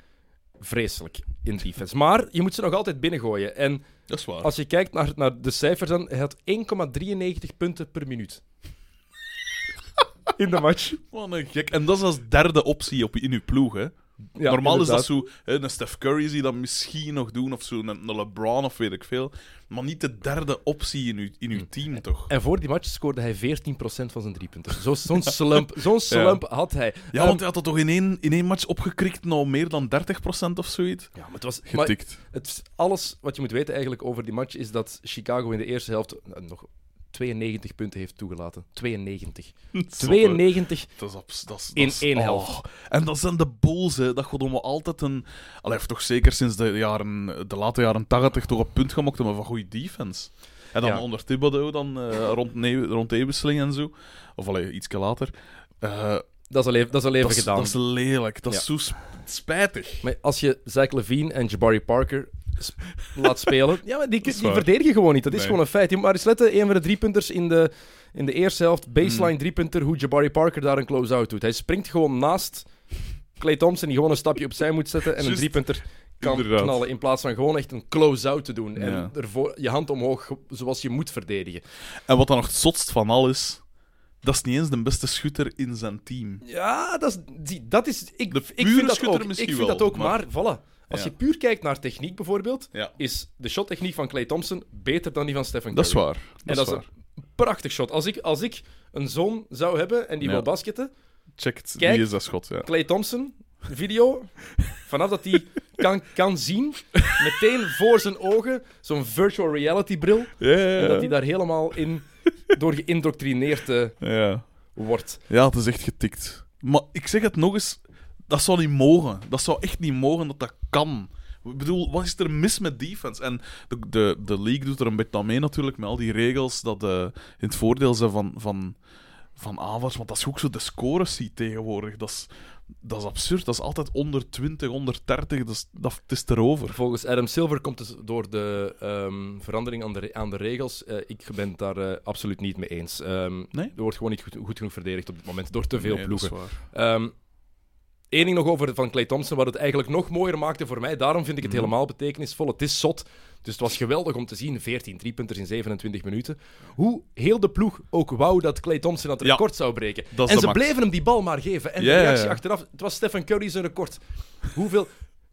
vreselijk in defense. Maar je moet ze nog altijd binnengooien. En Dat is waar. als je kijkt naar, naar de cijfers, dan hij had 1,93 punten per minuut. in de match. Wat een gek. En dat is als derde optie op, in uw ploeg, hè. Ja, Normaal is dat zo, hè, een Steph Curry zie dat misschien nog doen, of zo, een, een LeBron of weet ik veel. Maar niet de derde optie in uw, in uw team, toch? En voor die match scoorde hij 14% van zijn driepunters. Zo- Zo'n slump, zo'n slump had hij. Ja, Ehm, want hij had dat toch in één, in één match opgekrikt, nou meer dan 30% of zoiets? ja, maar het was, maar Getikt. het, alles wat je moet weten eigenlijk over die match is dat Chicago in de eerste helft eh, nog 92 punten heeft toegelaten. 92. Zotte. 92 Dat is, abs- dat is, In dat is- één oh. helft. En dat zijn de Bulls, hè. Dat gaat om altijd een... Allee, of toch zeker sinds de, jaren, de late jaren 80 toch een punt gemaakt hebben van goede defense. En dan Ja. onder Thibodeau, dan eh, rond, ne- rond en zo. Of allee, iets later. Eh, Dat is al even, dat is al even dat, gedaan. dat is lelijk. Dat is zo sp- spijtig. Maar als je Zach Levine en Jabari Parker laat spelen, ja, maar die, die verdedigen gewoon niet. Dat is Nee. gewoon een feit. Maar eens letten, een van de driepunters in de, in de eerste helft, baseline Mm. driepunter, hoe Jabari Parker daar een close-out doet. Hij springt gewoon naast Clay Thompson, die gewoon een stapje opzij moet zetten en een Juist. driepunter kan Inderdaad. knallen, in plaats van gewoon echt een close-out te doen. Ja. En ervoor, je hand omhoog, zoals je moet verdedigen. En wat dan nog het zotst van al is... Dat is niet eens de beste schutter in zijn team. Ja, dat is... Die, dat is ik, De ik vind dat ook. ik vind dat ook, maar, maar- voilà. Als je puur kijkt naar techniek bijvoorbeeld, is de shottechniek van Clay Thompson beter dan die van Stephen Dat is Curry. waar. En Dat dat is waar. een prachtig shot. Als ik, als ik een zoon zou hebben en die wil basketten, Check het. Kijk. Wie is dat schot, ja. Clay Thompson, video, vanaf dat hij kan, kan zien, meteen voor zijn ogen, zo'n virtual reality bril, Ja, ja, en dat hij daar helemaal in, door geïndoctrineerd eh, ja. wordt. Ja, het is echt getikt. Maar ik zeg het nog eens, dat zou niet mogen. Dat zou echt niet mogen dat dat kan. Ik bedoel, wat is er mis met defense? En de, de, de league doet er een beetje aan mee natuurlijk, met al die regels dat eh, in het voordeel zijn van, van, van aanvallers. Want als je ook zo de scores ziet tegenwoordig, dat is, dat is absurd. Dat is altijd onder 20, onder 30, dat is, dat, is erover. Volgens Adam Silver komt het door de ehm, verandering aan de, aan de regels. Eh, ik ben het daar eh, absoluut niet mee eens. Nee? Er wordt gewoon niet goed, goed genoeg verdedigd op dit moment door te veel Nee, dat is ploegen. waar. Ehm Eén ding nog over van Clay Thompson, wat het eigenlijk nog mooier maakte voor mij. Daarom vind ik het Mhm. helemaal betekenisvol. Het is zot. Dus het was geweldig om te zien. 14 driepunters in 27 minuten. Hoe heel de ploeg ook wou dat Clay Thompson dat Ja. record zou breken. En ze max. bleven hem die bal maar geven. En de reactie achteraf, het was Stephen Curry zijn record. Hoeveel...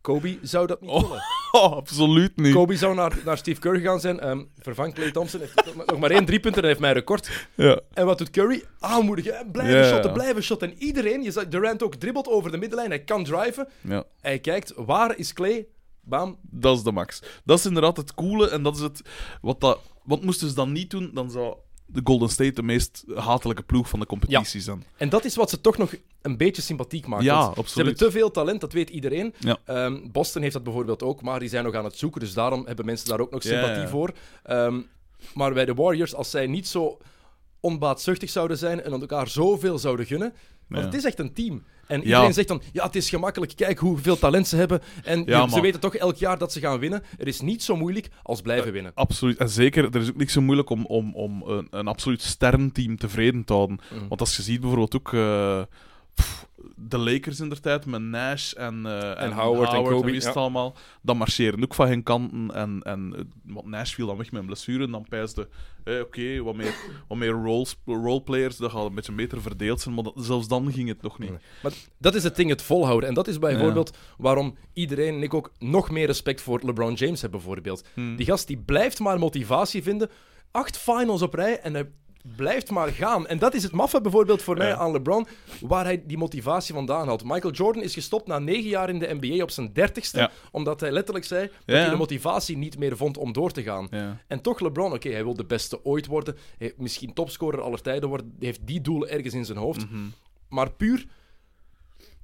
Kobe zou dat niet Oh. willen. Oh, absoluut niet. Kobe zou naar, naar Steve Kerr gegaan zijn. ehm vervang Clay Thompson. Heeft nog maar- één driepunter en heeft mijn record. Ja. En wat doet Curry? Aanmoedigen. en Blijven Ja, ja, shotten, blijven shotten. En iedereen, je zag Durant ook dribbelt over de middenlijn. Hij kan driven. ja. Hij kijkt, waar is Clay? Bam. Dat is de max. Dat is inderdaad het coole en dat is het. Wat, dat, wat moesten ze dan niet doen? Dan zou de Golden State de meest hatelijke ploeg van de competitie zijn. En dat is wat ze toch nog een beetje sympathiek maakt. Ja, Want Ze hebben absoluut. te veel talent, dat weet iedereen. Ehm, Boston heeft dat bijvoorbeeld ook, maar die zijn nog aan het zoeken. Dus daarom hebben mensen daar ook nog sympathie voor. Ehm, maar bij de Warriors, als zij niet zo onbaatzuchtig zouden zijn en elkaar zoveel zouden gunnen. Want Ja. het is echt een team. En Ja. iedereen zegt dan, ja, het is gemakkelijk. Kijk hoeveel talent ze hebben. En Ja, ze maar- weten toch elk jaar dat ze gaan winnen. Het is niet zo moeilijk als blijven winnen. Absoluut. En zeker, er is ook niet zo moeilijk om, om, om een, een absoluut sterrenteam tevreden te houden. Mhm. Want als je ziet bijvoorbeeld ook eh, pff, de Lakers in der tijd met Nash en, eh, en, Howard en Kobe, ja. allemaal, dan marcheren ook van hun kanten. En, en, eh, want Nash viel dan weg met een blessure en dan pijsde, eh, oké, wat meer, wat meer roles, roleplayers, dat gaat een beetje beter verdeeld zijn, maar dat- zelfs dan ging het nog niet. Nee. Maar dat is het ding, het volhouden. En dat is bijvoorbeeld waarom iedereen en ik ook nog meer respect voor LeBron James hebben, bijvoorbeeld. Hmm. Die gast die blijft maar motivatie vinden. Acht finals op rij en hij blijft maar gaan. En dat is het maffe bijvoorbeeld voor mij Ja. aan LeBron, waar hij die motivatie vandaan haalt. Michael Jordan is gestopt na negen jaar in de NBA op zijn dertigste, Ja. omdat hij letterlijk zei dat Ja, hij de motivatie niet meer vond om door te gaan. En toch LeBron, oké, hij wil de beste ooit worden, hij, misschien topscorer aller tijden worden, heeft die doelen ergens in zijn hoofd. Mhm. Maar puur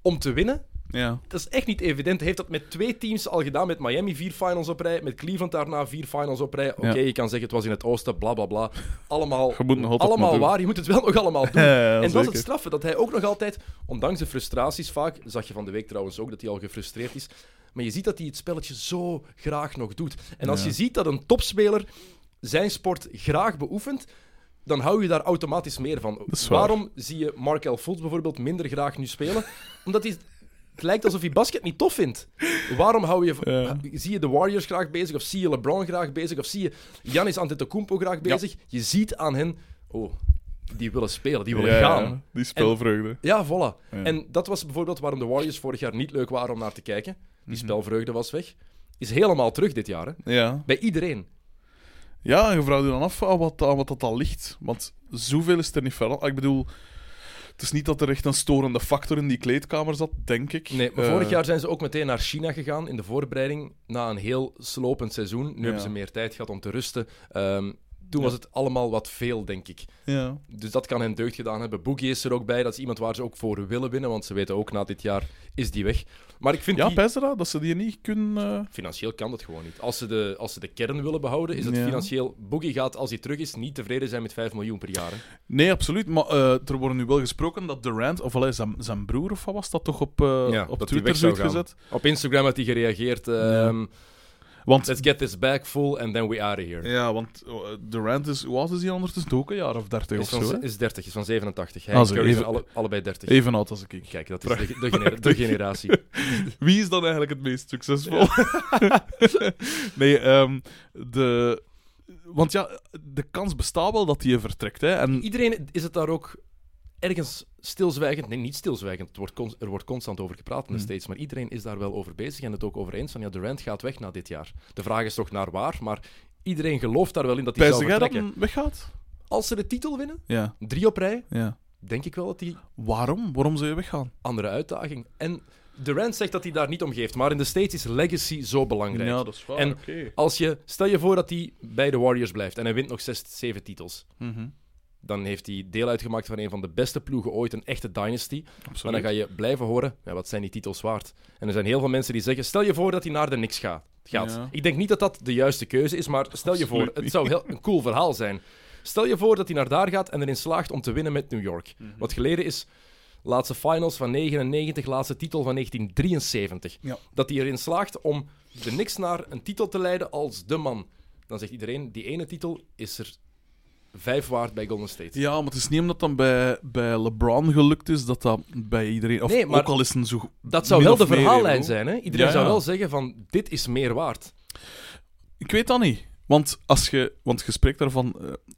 om te winnen, Ja. dat is echt niet evident. Hij heeft dat met twee teams al gedaan. Met Miami vier finals op rij, met Cleveland daarna vier finals op rij. Oké, Ja. je kan zeggen het was in het oosten, bla bla bla. Allemaal, allemaal doen. waar, je moet het wel nog allemaal doen. Ja, en dat is het straffe, dat hij ook nog altijd, ondanks de frustraties vaak, zag je van de week trouwens ook dat hij al gefrustreerd is. Maar je ziet dat hij het spelletje zo graag nog doet. En als je ziet dat een topspeler zijn sport graag beoefent, dan hou je daar automatisch meer van. Waarom zie je Markel Fultz bijvoorbeeld minder graag nu spelen? Omdat hij... Het lijkt alsof hij basket niet tof vindt. Waarom hou je, Ja. zie je de Warriors graag bezig? Of zie je LeBron graag bezig? Of zie je Giannis Antetokounmpo graag bezig? Je ziet aan hen... Oh, die willen spelen, die willen Ja, gaan. die spelvreugde. Ja, voilà. En dat was bijvoorbeeld waarom de Warriors vorig jaar niet leuk waren om naar te kijken. Die Mhm. spelvreugde was weg. Is helemaal terug dit jaar, hè? Ja. Bij iedereen. Ja, en je vraagt je dan af aan wat, aan wat dat al ligt. Want zoveel is er niet veranderd. Ik bedoel, het is niet dat er echt een storende factor in die kleedkamer zat, denk ik. Nee, maar Eh, vorig jaar zijn ze ook meteen naar China gegaan in de voorbereiding na een heel slopend seizoen. Nu hebben ze meer tijd gehad om te rusten. Ehm, Toen Ja. was het allemaal wat veel, denk ik. Ja. Dus dat kan hen deugd gedaan hebben. Boogie is er ook bij. Dat is iemand waar ze ook voor willen winnen. Want ze weten ook, na dit jaar is die weg. Maar ik vind Ja, die... dat? Ze die niet kunnen... eh, Financieel kan dat gewoon niet. Als ze de, als ze de kern willen behouden, is het Ja. financieel... Boogie gaat, als hij terug is, niet tevreden zijn met 5 miljoen per jaar. hè. Nee, absoluut. Maar eh, er wordt nu wel gesproken dat Durant, of allee, zijn, zijn broer of wat was dat toch op, eh, Ja, op Twitter gezet? Op Instagram had hij gereageerd... ehm, Want, Let's get this bag full and then we out of here. ja, want eh, Durant is... Hoe oud is hij ondertussen? Ook een jaar of dertig Is of van, zo, is 30, is van 87. Hij Ah, zo, even- alle, allebei 30. Even oud als ik. Kijk, dat is de, de, genera- de generatie. Wie is dan eigenlijk het meest succesvol? nee, ehm, de... Want ja, de kans bestaat wel dat hij vertrekt. Hè? En Iedereen is het daar ook ergens stilzwijgend... Nee, niet stilzwijgend. Het wordt er wordt constant over gepraat in de Hmm. States. Maar iedereen is daar wel over bezig en het ook over eens van... Ja, Durant gaat weg na dit jaar. De vraag is toch naar waar, maar... Iedereen gelooft daar wel in dat hij zou dat vertrekken. hem weggaat? Als ze de titel winnen, Ja, drie op rij, ja. denk ik wel dat die Waarom? Waarom zou je weggaan? andere uitdaging... En Durant zegt dat hij daar niet om geeft. Maar in de States is legacy zo belangrijk. Ja, dat is waar. En-. Als je, stel je voor dat hij bij de Warriors blijft en hij wint nog zes, zeven titels. Mhm. Dan heeft hij deel uitgemaakt van een van de beste ploegen ooit, een echte dynasty. Maar dan ga je blijven horen, ja, wat zijn die titels waard? En er zijn heel veel mensen die zeggen, stel je voor dat hij naar de Knicks gaat. gaat. Ja. Ik denk niet dat dat de juiste keuze is, maar stel je voor, het zou heel, een cool verhaal zijn. Stel je voor dat hij naar daar gaat en erin slaagt om te winnen met New York. Mhm. Wat geleden is, laatste finals van 99, laatste titel van 1973. Ja. Dat hij erin slaagt om de Knicks naar een titel te leiden als de man. Dan zegt iedereen, die ene titel is er vijf waard bij Golden State. Ja, maar het is niet omdat dan bij, bij LeBron gelukt is dat dat bij iedereen. Of Nee, maar ook al is een zo. Dat zou wel de verhaallijn zijn. Hè? Iedereen Ja, zou wel zeggen van, dit is meer waard. Ik weet dat niet. Want als je, want je spreekt daarvan,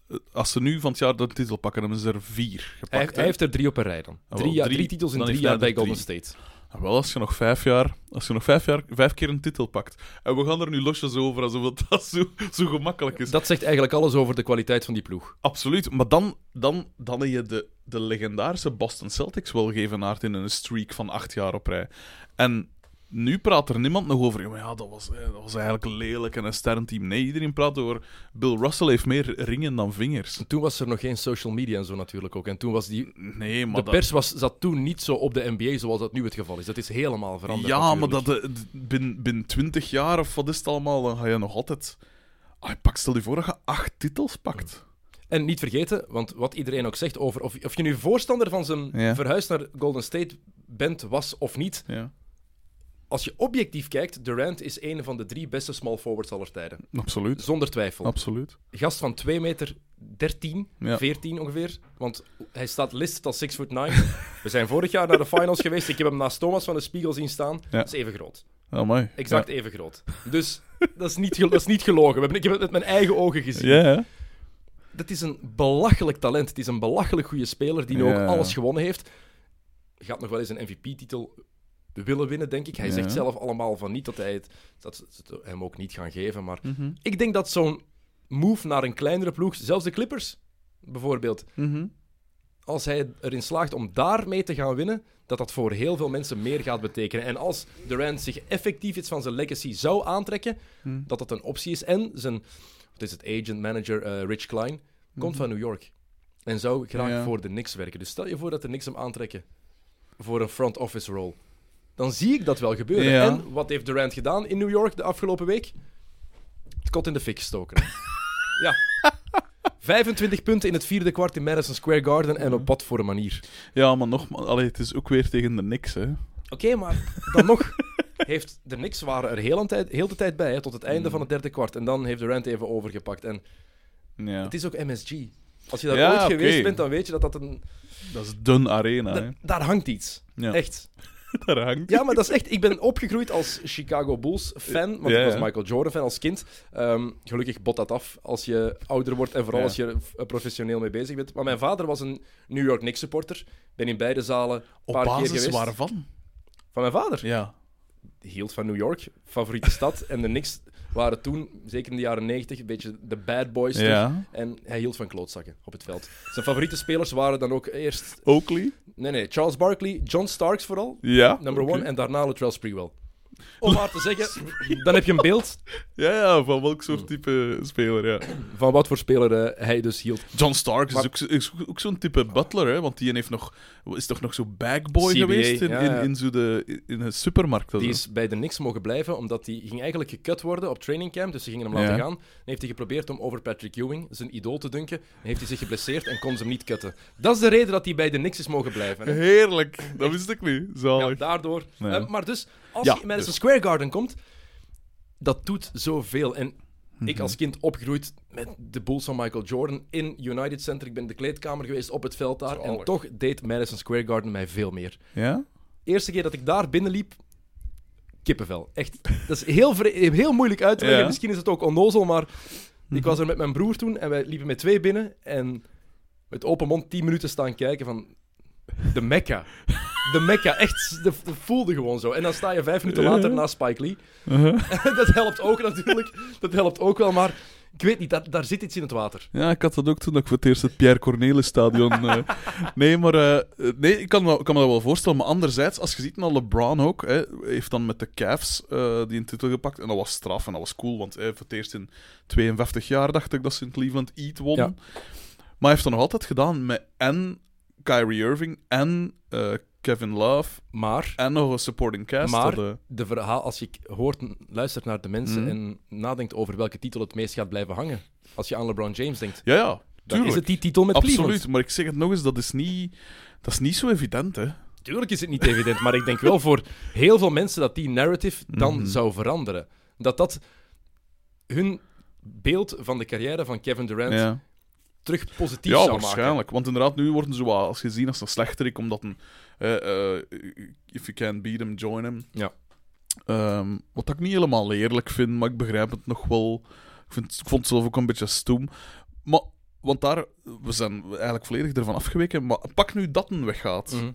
eh, als ze nu van het jaar de titel pakken, dan hebben ze er vier gepakt. Hij, heeft er drie op een rij dan. Ah, Drie, drie. drie titels in drie jaar bij Golden. State. Ah, Wel, als je nog vijf jaar, als je nog vijf jaar, vijf keer een titel pakt. En we gaan er nu losjes over, alsof dat zo, zo gemakkelijk is. Dat zegt eigenlijk alles over de kwaliteit van die ploeg. Absoluut. Maar dan, dan, dan heb je de, de legendarische Boston Celtics wel gegevenaard in een streak van acht jaar op rij. En nu praat er niemand nog over. "Ja, dat was, eh, dat was eigenlijk lelijk en een sterrenteam. Nee, iedereen praat over. Bill Russell heeft meer ringen dan vingers. Toen was er nog geen social media en zo natuurlijk ook. En toen was die... Nee, maar De dat- pers was, zat toen niet zo op de NBA zoals dat nu het geval is. Dat is helemaal veranderd Ja, maar dat, eh, binnen, binnen 20 jaar of wat is het allemaal, dan ga je nog altijd. Ah, pak, stel je voor dat je acht titels pakt. En niet vergeten, want wat iedereen ook zegt over of, of je nu voorstander van zijn Ja. verhuis naar Golden State bent, was of niet. Ja, Als je objectief kijkt, Durant is een van de drie beste small forwards aller tijden. absoluut. Zonder twijfel. Absoluut. Gast van 2 meter 13, Ja. 14 ongeveer. Want hij staat listed als 6 foot 9. We zijn vorig jaar naar de finals geweest. Ik heb hem naast Thomas van de Spiegel zien staan. Ja. Dat is even groot. Amai. Exact even groot. Dus dat is niet, dat is niet gelogen. We hebben, ik heb het met mijn eigen ogen gezien. Ja. Dat is een belachelijk talent. Het is een belachelijk goede speler die nu ook alles gewonnen heeft. Gaat nog wel eens een MVP-titel willen winnen, denk ik. Hij Ja. zegt zelf allemaal van niet dat hij het, dat ze het hem ook niet gaan geven. Maar Mhm. ik denk dat zo'n move naar een kleinere ploeg, zelfs de Clippers bijvoorbeeld, Mhm. als hij erin slaagt om daarmee te gaan winnen, dat dat voor heel veel mensen meer gaat betekenen. En als Durant zich effectief iets van zijn legacy zou aantrekken, Mhm. dat dat een optie is. En zijn, wat is het, agent manager eh, Rich Klein, komt van New York. En zou graag Ja. voor de Knicks werken. Dus stel je voor dat de Knicks hem aantrekken voor een front office role. Dan zie ik dat wel gebeuren. Ja. En wat heeft Durant gedaan in New York de afgelopen week? Het kot in de fik gestoken. ja. 25 punten in het vierde kwart in Madison Square Garden. En op wat voor een manier. Ja, maar nogmaals, allee, het is ook weer tegen de niks, hè. Oké, maar dan nog heeft de Knicks waren er heel, tijd, heel de tijd bij, hè, tot het einde Mm. van het derde kwart. En dan heeft Durant even overgepakt. En Ja. het is ook MSG. Als je daar Ja, ooit oké. geweest bent, dan weet je dat dat een... Dat is dun arena, hè. da- daar hangt iets. Ja. Echt. Daar hangt. Ja, maar dat is echt... Ik ben opgegroeid als Chicago Bulls fan, want Ja, ik was. Michael Jordan fan als kind. Ehm, gelukkig bot dat af als je ouder wordt en vooral Ja. als je er professioneel mee bezig bent. Maar mijn vader was een New York Knicks supporter. Ben in beide zalen een Op paar keer basis geweest. waarvan? Van mijn vader. Ja. Hield van New York, favoriete stad. En de Knicks waren toen, zeker in de jaren 90, een beetje de bad boys. Ja. En hij hield van klootzakken op het veld. Zijn favoriete spelers waren dan ook eerst... Oakley? Nee, nee, Charles Barkley, John Starks vooral, Ja. number one. En daarna Latrell Sprewell. Om maar te zeggen, dan heb je een beeld Ja, ja, van welk soort type speler, ja. van wat voor speler eh, hij dus hield. John Stark is ook, zo- is ook zo'n type butler, hè, want die heeft nog, is toch nog zo bagboy CBA, geweest in, ja, in, ja. in, zo de, in een supermarkt. en Die zo. is bij de Knicks mogen blijven, omdat hij ging eigenlijk gekut worden op training camp, dus ze gingen hem laten Ja. gaan. Dan heeft hij geprobeerd om over Patrick Ewing, zijn idool, te dunken. Dan heeft hij zich geblesseerd en kon ze hem niet kutten. Dat is de reden dat hij bij de Knicks is mogen blijven. hè. Heerlijk, dat wist ik niet. Ja, daardoor. Eh, maar dus, als Ja, je in Madison dus. Square Garden komt, dat doet zoveel. En Mhm. ik als kind opgegroeid met de Bulls van Michael Jordan in United Center. Ik ben in de kleedkamer geweest op het veld daar. En toch deed Madison Square Garden mij veel meer. Ja? eerste keer dat ik daar binnenliep, kippenvel. Echt, dat is heel, heel moeilijk uit te leggen. Ja. Misschien is het ook onnozel, maar ik was er met mijn broer toen en wij liepen met twee binnen en met open mond tien minuten staan kijken van de Mecca. De Mecca, echt, dat, dat voelde gewoon zo. En dan sta je vijf minuten later naast Spike Lee. dat helpt ook natuurlijk, dat helpt ook wel, maar ik weet niet, daar, daar zit iets in het water. Ja, ik had dat ook toen ik voor het eerst het Pierre Cornelis stadion. eh, nee, maar eh, nee, ik kan, me, kan me dat wel voorstellen. Maar anderzijds, als je ziet naar LeBron ook, hè, heeft dan met de Cavs eh, die een titel gepakt. En dat was straf en dat was cool, want voor het eerst in 52 jaar dacht ik dat ze in Cleveland Eat. Ja. Maar hij heeft dat nog altijd gedaan met en Kyrie Irving en eh, Kevin Love Maar en nog een supporting cast. Maar- eh, de verhaal, als je hoort, luistert naar de mensen Mhm. en nadenkt over welke titel het meest gaat blijven hangen. Als je aan LeBron James denkt, ja, ja, tuurlijk. is het die titel met Absoluut, Cleveland. maar ik zeg het nog eens, dat is niet, dat is niet zo evident, hè. Tuurlijk is het niet evident, maar ik denk wel voor heel veel mensen dat die narrative dan Mhm. zou veranderen. Dat dat hun beeld van de carrière van Kevin Durant Ja. Terug positief Ja, zou maken. waarschijnlijk. Want inderdaad, nu worden ze wel als gezien als een slechterik, omdat een... eh, eh, if you can't beat him, join him. Ja. Ehm, wat ik niet helemaal eerlijk vind, maar ik begrijp het nog wel. Ik, vind, ik vond het zelf ook een beetje stoem. Maar, want daar... We zijn eigenlijk volledig ervan afgeweken, maar pak nu dat een weggaat. Mhm.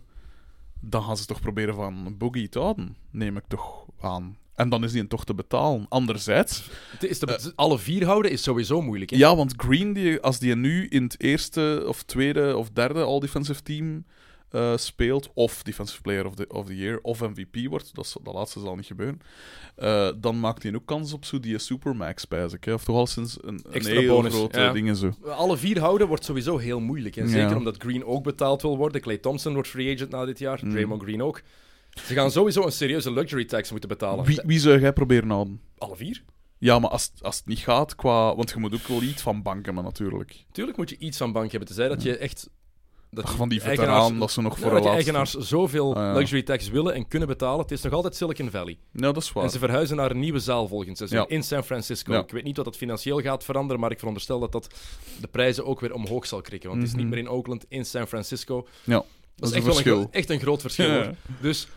Dan gaan ze toch proberen van Boogie te houden, neem ik toch aan. En dan is die toch te betalen. Anderzijds... Het is te- alle vier houden is sowieso moeilijk. Hè? Ja, want Green, die, als die nu in het eerste of tweede of derde All-Defensive Team eh, speelt, of Defensive Player of the, of the Year, of MVP wordt, dat, is- dat laatste zal niet gebeuren, eh, dan maakt hij ook kans op zo die Supermax, spijs ik. Hè? Of toch al sinds een, een Extra heel bonus, grote ja. ding en zo. Alle vier houden wordt sowieso heel moeilijk. En zeker Ja. omdat Green ook betaald wil worden. Clay Thompson wordt free agent na dit jaar. Mm. Draymond Green ook. Ze gaan sowieso een serieuze luxury tax moeten betalen. Wie, wie zou jij proberen houden? Alle vier? Ja, maar als, als het niet gaat, qua... Want je moet ook wel iets van banken, maar natuurlijk. Tuurlijk moet je iets van bank hebben. Tenzij dat je echt... Dat Ach, van die eigenaars- veteraan, dat ze nog Ja, voor dat een je laatste... eigenaars zoveel Ah, ja. luxury tax willen en kunnen betalen. Het is nog altijd Silicon Valley. Ja, dat is waar. En ze verhuizen naar een nieuwe zaal volgend seizoen Ja. in San Francisco. Ik weet niet wat dat financieel gaat veranderen, maar ik veronderstel dat dat de prijzen ook weer omhoog zal krikken. Want het is Mhm. niet meer in Oakland, in San Francisco. Ja, Dat, dat is echt, een echt een groot verschil. Ja. hoor. Dus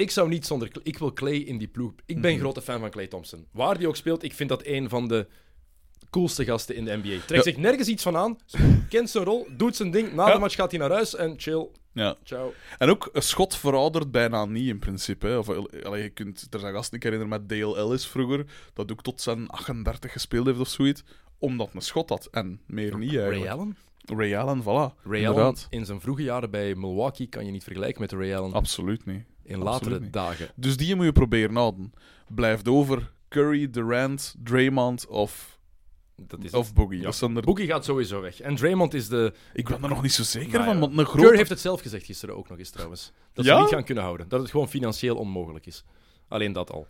ik zou niet zonder... Ik wil Clay in die ploeg. Ik ben een Mhm. grote fan van Clay Thompson. Waar die ook speelt, ik vind dat een van de coolste gasten in de NBA. Trekt Ja. zich nergens iets van aan, kent zijn rol, doet zijn ding. Na Ja. de match gaat hij naar huis en chill. Ja. Ciao. En ook, een schot veroudert bijna niet in principe. Hè. Of, allee, je kunt er zijn gasten ik herinner met Dale Ellis vroeger, dat ook tot zijn 38 gespeeld heeft of zoiets, omdat een schot had. En meer niet eigenlijk. Ray Allen? Ray Allen, voilà. Ray Allen Inderdaad. in zijn vroege jaren bij Milwaukee kan je niet vergelijken met Ray Allen Absoluut niet. In latere dagen. Dus die moet je proberen houden. Blijft over Curry, Durant, Draymond of, Dat is of het. Boogie. Ja. Er... Boogie gaat sowieso weg. En Draymond is de... Ik ben er nog niet zo zeker Nou van, want een Curry grote... heeft het zelf gezegd gisteren ook nog eens trouwens. Dat Ja? ze niet gaan kunnen houden. Dat het gewoon financieel onmogelijk is. Alleen dat al.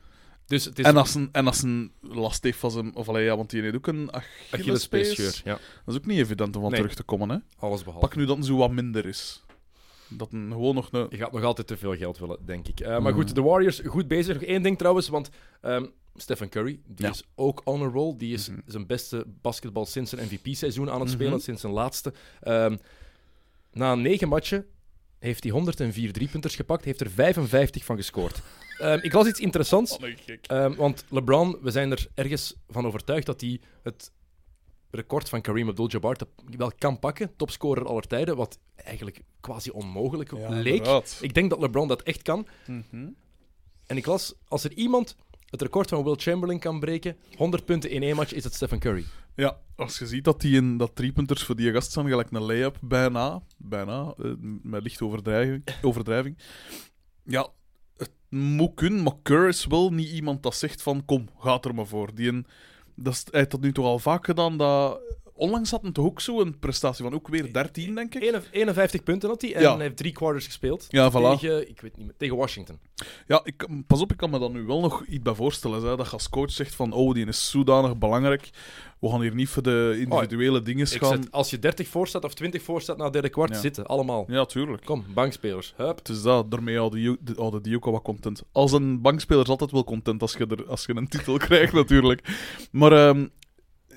Dus het is En als een, en als een last heeft van zijn... Of allee, ja, want die heeft ook een Achillespees. Achillespeesscheur. Ja, Dat is ook niet evident om van Nee. terug te komen, hè. alles behalve. Pak nu dat zo wat minder is. Dat een gewoon nog een... Je gaat nog altijd te veel geld willen, denk ik. Eh, maar Mhm. goed, de Warriors goed bezig. Nog één ding trouwens, want ehm, Stephen Curry, die Ja. is ook on a roll. Die is Mhm. zijn beste basketbal sinds zijn MVP-seizoen aan het spelen, Mhm. sinds zijn laatste. Ehm, na negen matchen heeft hij 104 driepunters gepakt, heeft er 55 van gescoord. Ehm, ik las iets interessants. Oh, want LeBron, we zijn er ergens van overtuigd dat hij het record van Kareem Abdul-Jabbar te- wel kan pakken. Topscorer aller tijden, wat eigenlijk quasi onmogelijk Ja, leek. inderdaad. Ik denk dat LeBron dat echt kan. Mhm. En ik las, als er iemand het record van Will Chamberlain kan breken, 100 punten in één match, is het Stephen Curry. Ja, als je ziet dat die in dat driepunters voor die gast staan, gelijk een lay-up, bijna, bijna, eh, met lichte overdrijving, overdrijving. Ja, het, moet kunnen, maar Kerr is wel niet iemand dat zegt van kom, gaat er maar voor. Die een, dat is, dat nu toch al vaak gedaan. Dat, onlangs had hij toch ook zo'n prestatie van ook weer 13, denk ik. 51 51 punten had hij en Ja. hij heeft drie quarters gespeeld. Ja, voilà. Tegen, ik weet niet meer, tegen Washington. Ja, ik, pas op, ik kan me dan nu wel nog iets bij voorstellen. Hè, dat je als coach zegt van, oh, die is zodanig belangrijk. We gaan hier niet voor de individuele dingen gaan. zet, als je 30 voor staat of 20 voor staat na het derde kwart, Ja. zitten, allemaal. Ja, tuurlijk. Kom, bankspelers. Hup. Dat, daarmee die, de- al wat content. Als een bankspeler is altijd wel content als je, er, als je een titel krijgt, natuurlijk. Maar ehm,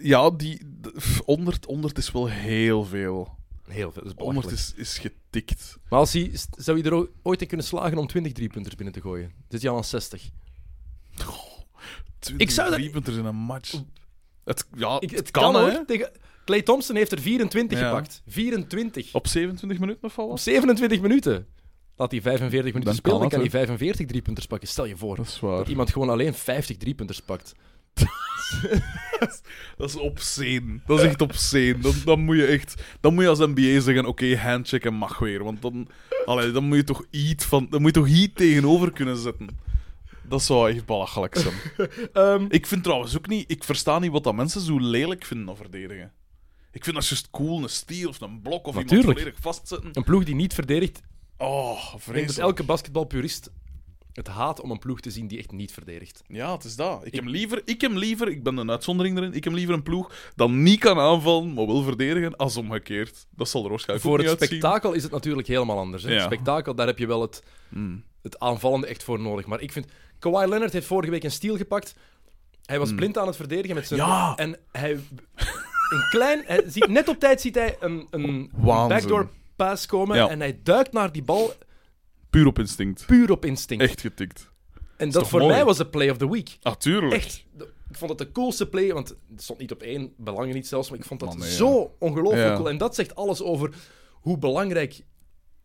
ja, die, de- pff, 100, 100 is wel heel veel. Heel veel, dat is 100 belachelijk. is, is getikt. Maar als hij, zou je er ooit in kunnen slagen om 20 driepunters binnen te gooien? Zit hij al aan 60. Ik zou dat- Drie punters in een match. Het, ja, Ik, het, het kan, kan, hè. hoor. Tegen... Clay Thompson heeft er 24 Ja. gepakt. 24. Op 27 minuten of wat Op was? 27 minuten. Laat hij 45 minuten Dan spelen, kan dan kan hij 45 driepunters pakken. Stel je voor Dat is dat iemand gewoon alleen 50 driepunters pakt. Dat is obscene. Dat is echt obscene. Dan, dan moet je echt... Dan moet je als NBA zeggen, oké, handcheck en mag weer. Want dan... Allee, dan moet je toch iets van... Dan moet je toch iets tegenover kunnen zetten. Dat zou echt belachelijk zijn. Ehm, ik vind trouwens ook niet... Ik versta niet wat dat mensen zo lelijk vinden aan verdedigen. Ik vind dat juist cool, een steal of een blok of iemand Natuurlijk. volledig vastzetten. een ploeg die niet verdedigt. Oh, Ik denk dat vreselijk. elke basketbalpurist het haat om een ploeg te zien die echt niet verdedigt. Ja, het is dat. Ik heb liever, ik heb liever, ik ben een uitzondering erin, ik heb liever een ploeg dat niet kan aanvallen, maar wil verdedigen, als omgekeerd. Dat zal er waarschijnlijk Voor het uitzien. spektakel is het natuurlijk helemaal anders. Hè? Ja. Het spektakel, daar heb je wel het, Mm. het aanvallende echt voor nodig. Maar ik vind... Kawhi Leonard heeft vorige week een steal gepakt. Hij was blind aan het verdedigen met zijn... Hmm. Ja. En hij... Een klein... Hij ziet, net op tijd ziet hij een, een Waanzin. backdoor pass komen. Ja. En hij duikt naar die bal Puur op instinct. puur op instinct. Echt getikt. en dat voor mooi? mij was de play of the week. Ah, tuurlijk. Echt. Ik vond het de coolste play, want het stond niet op één, belangen niet zelfs, maar ik vond dat Man, nee, zo ongelooflijk Ja. cool. En dat zegt alles over hoe belangrijk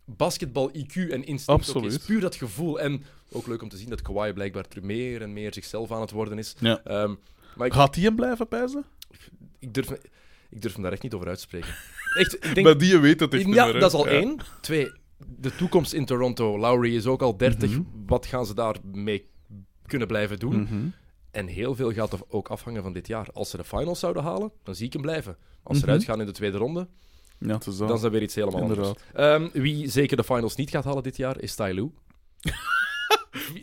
basketbal, IQ en instinct ook Absoluut. is. Puur dat gevoel. En ook leuk om te zien dat Kawhi blijkbaar terug meer en meer zichzelf aan het worden is. Ja. Ehm, maar ik, Gaat die hem blijven pijzen? ik, durf, me- ik durf daar echt niet over uit te spreken. Echt, ik denk, Bij die weet het echt niet ja, dat is al één. Twee, de toekomst in Toronto. Lowry is ook al 30. Mhm. Wat gaan ze daarmee kunnen blijven doen? Mhm. En heel veel gaat er ook afhangen van dit jaar. Als ze de finals zouden halen, dan zie ik hem blijven. Als ze Mhm. eruit gaan in de tweede ronde, Ja, dat. dan is dat weer iets helemaal Inderdaad. anders. Ehm, wie zeker de finals niet gaat halen dit jaar, is Ty Lue.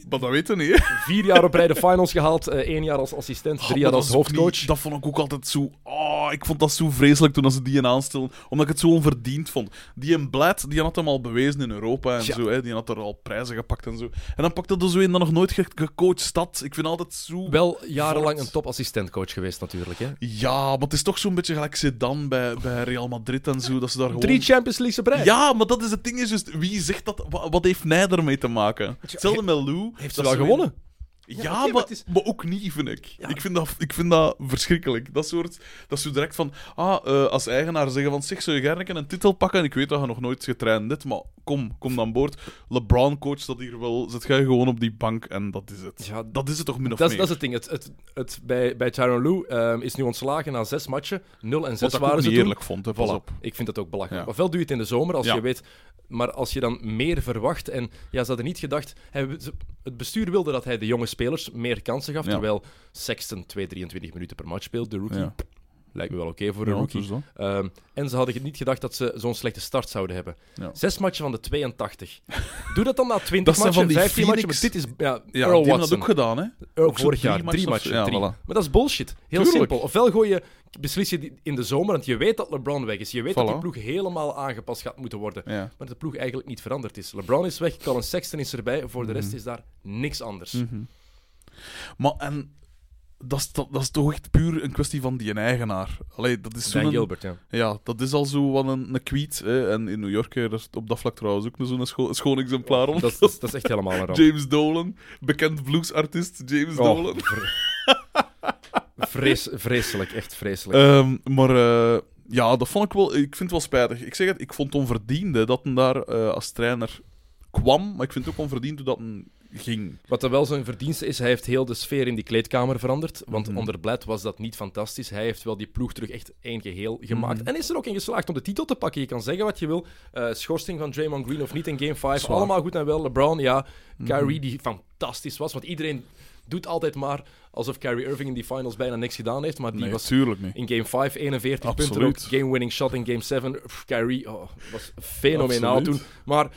Maar dat weten we niet, hè. Vier jaar op rij de finals gehaald. eh één jaar als assistent, drie Oh, jaar als dat hoofdcoach. niet- dat vond ik ook altijd zo... Oh, ik vond dat zo vreselijk toen ze die een aanstelden. Omdat ik het zo onverdiend vond. Die een Blad, die had hem al bewezen in Europa en Ja. zo. Hè. Die had er al prijzen gepakt en zo. En dan pakte er zo een dat nog nooit ge- gecoacht stad. Ik vind altijd zo... Wel jarenlang Fort. een topassistentcoach geweest natuurlijk. Hè? Ja, maar het is toch zo'n beetje gelijk Zidane bij, bij Real Madrid en zo. Dat ze daar gewoon... Drie Champions Leagues op rij. Ja, maar dat is het ding. Is just, wie zegt dat? Wat, heeft hij ermee te maken? Hetzelfde met Lou. Heeft ze wel gewonnen? Ja, maar maar, is- maar ook niet, vind ik. Ja. Ik, vind dat, ik vind dat verschrikkelijk. Dat soort... Dat zo direct van... Ah, eh, als eigenaar zeggen van... Zeg, zou je gerne een titel pakken? En ik weet dat je nog nooit getraind hebt, maar kom, kom aan boord. LeBron coach dat hier wel. Zet jij gewoon op die bank en dat is het. Ja, Dat is het toch min of Dat meer? dat is het ding. Het, het, het, bij, bij Tyronn Lue ehm, is nu ontslagen na zes matchen. 0 en 6 Wat ik ook waren niet ze eerlijk vond, hè, pas Voilà. op. Ik vind dat ook belachelijk. Ja. Ofwel doe je het in de zomer, als je weet... Maar als je dan meer verwacht... En ja, ze hadden niet gedacht... Hij, ze- het bestuur wilde dat hij de jonge spelers meer kansen gaf, Ja. terwijl Sexton 2, 23 minuten per match speelt, de rookie. Ja. Lijkt me wel oké voor een rookie. Ehm, en ze hadden niet gedacht dat ze zo'n slechte start zouden hebben. Zes matchen van de 82. Doe dat dan na 20 Dat zijn matchen, van die 15 matchen. Phoenix- Maar dit is ja, Ja, Earl Watson. dat ook gedaan, hè? Earl Ook vorig jaar, drie matchen matchen. drie. voilà. Maar dat is bullshit. Heel Tuurlijk. simpel. Ofwel gooi je, beslis je in de zomer, want je weet dat LeBron weg is. Je weet dat die ploeg helemaal aangepast gaat moeten worden. Ja. Maar dat de ploeg eigenlijk niet veranderd is. LeBron is weg, Colin Sexton is erbij. Voor de rest Mhm. is daar niks anders. Mhm. Maar en dat is, dat, dat is toch echt puur een kwestie van die eigenaar. Allee, dat is Dan. Gilbert, ja. Ja, dat is al zo wat een, een kwiet. Hè. En in New York, hè, dat is op dat vlak trouwens ook zo'n scho schoon exemplaar. om. Dat, is- dat, is- echt helemaal een ramp. James Dolan, bekend bluesartiest James Oh, Dolan. Vrees, vreselijk, echt vreselijk. Ehm, maar eh, ja, dat vond ik wel... Ik vind het wel spijtig. Ik zeg het, ik vond het onverdiende dat hij daar eh, als trainer kwam. Maar ik vind het ook onverdiend dat hij ging. Wat dan wel zijn verdienste is, hij heeft heel de sfeer in die kleedkamer veranderd. Want Mhm. onder Blad was dat niet fantastisch. Hij heeft wel die ploeg terug echt één geheel gemaakt. Mhm. En is er ook in geslaagd om de titel te pakken. Je kan zeggen wat je wil. Eh, schorsing van Draymond Green of niet in Game 5. Zwaar. Allemaal goed en wel. LeBron, ja. Mhm. Kyrie, die fantastisch was. Want iedereen doet altijd maar alsof Kyrie Irving in die finals bijna niks gedaan heeft. Maar die Nee, was niet. in Game 5 41 punten Absoluut. ook. Game-winning shot in Game 7. Pff, Kyrie oh, was fenomenaal Absoluut. toen. Maar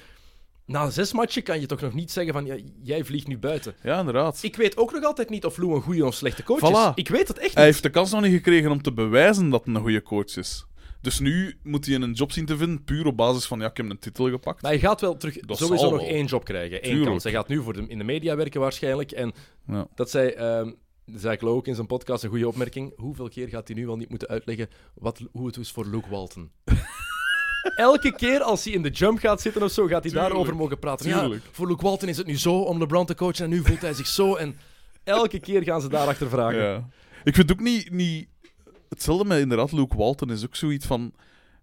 na zes matchen kan je toch nog niet zeggen van... Ja, jij vliegt nu buiten. Ja, inderdaad. Ik weet ook nog altijd niet of Lou een goede of slechte coach Voilà. is. Ik weet het echt Hij niet. heeft de kans nog niet gekregen om te bewijzen dat hij een goede coach is. Dus nu moet hij een job zien te vinden, puur op basis van, ja, ik heb een titel gepakt. Maar hij gaat wel terug Dat sowieso nog wel. één job krijgen. Één Tuurlijk. kans. Hij gaat nu voor de, in de media werken waarschijnlijk. En Ja. dat zei, ehm zei Klo ook in zijn podcast, een goede opmerking. Hoeveel keer gaat hij nu wel niet moeten uitleggen wat, hoe het is voor Luke Walton? Elke keer als hij in de jump gaat zitten of zo, gaat hij Tuurlijk. daarover mogen praten. Ja, voor Luke Walton is het nu zo om LeBron te coachen en nu voelt hij zich zo. En elke keer gaan ze daarachter vragen. Ja. Ik vind het ook niet, niet... Hetzelfde met inderdaad Luke Walton is ook zoiets van...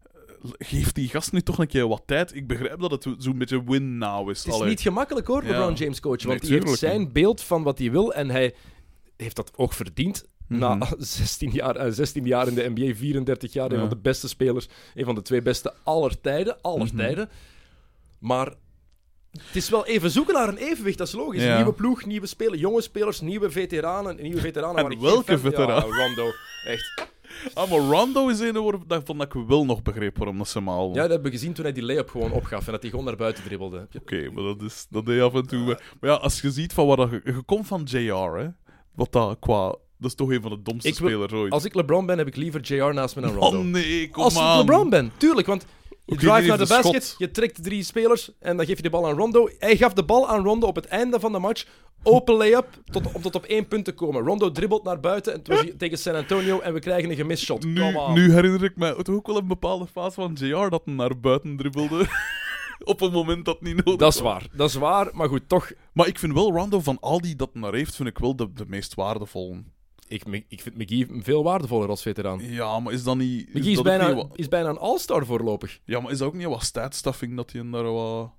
eh, Geef die gast nu toch een keer wat tijd. Ik begrijp dat het zo'n beetje win now is. Het is Allee. niet gemakkelijk hoor, Ja. LeBron James coachen. Want Nee, hij heeft zijn beeld van wat hij wil en hij heeft dat ook verdiend. Mhm. Na 16 jaar, eh, 16 jaar in de NBA, 34 jaar, een van de beste spelers, een van de twee beste aller tijden. Aller Mhm. tijden. Maar het is wel even zoeken naar een evenwicht, dat is logisch. Ja. Nieuwe ploeg, nieuwe spelers, jonge spelers, nieuwe veteranen. Nieuwe veteranen En welke veteraan? Ja, Rondo, echt. Ah, maar Rondo is een woord daarvan dat ik wel nog begreep waarom dat ze hem. Ja, dat hebben we gezien toen hij die layup gewoon opgaf en dat hij gewoon naar buiten dribbelde. Oké, maar dat, is, dat deed je af en toe. Maar ja, als je ziet van waar dat je, je komt van JR, hè, wat dat qua. Dat is toch een van de domste Ik wil- spelers ooit. Als ik LeBron ben, heb ik liever JR naast me dan Rondo. Oh nee, kom Als ik aan. LeBron ben, tuurlijk. Want je Oké, drive die naar de heeft een basket, schot. je trekt drie spelers en dan geef je de bal aan Rondo. Hij gaf de bal aan Rondo op het einde van de match. Open layup tot, om tot op één punt te komen. Rondo dribbelt naar buiten en het was hier tegen San Antonio en we krijgen een gemist shot. Nu, on. nu herinner ik mij toch ook wel een bepaalde fase van JR dat naar buiten dribbelde. Op een moment dat niet nodig Dat is was. waar, dat is waar. Maar goed, toch... Maar ik vind wel Rondo van al die dat naar heeft, vind ik wel de, de meest waardevolle. Ik, ik vind McGee veel waardevoller als veteraan. Ja, maar is dat niet. McGee is bijna, niet wat- is bijna een all-star voorlopig. ja, maar is dat ook niet wat statstaffing dat hij daar wat.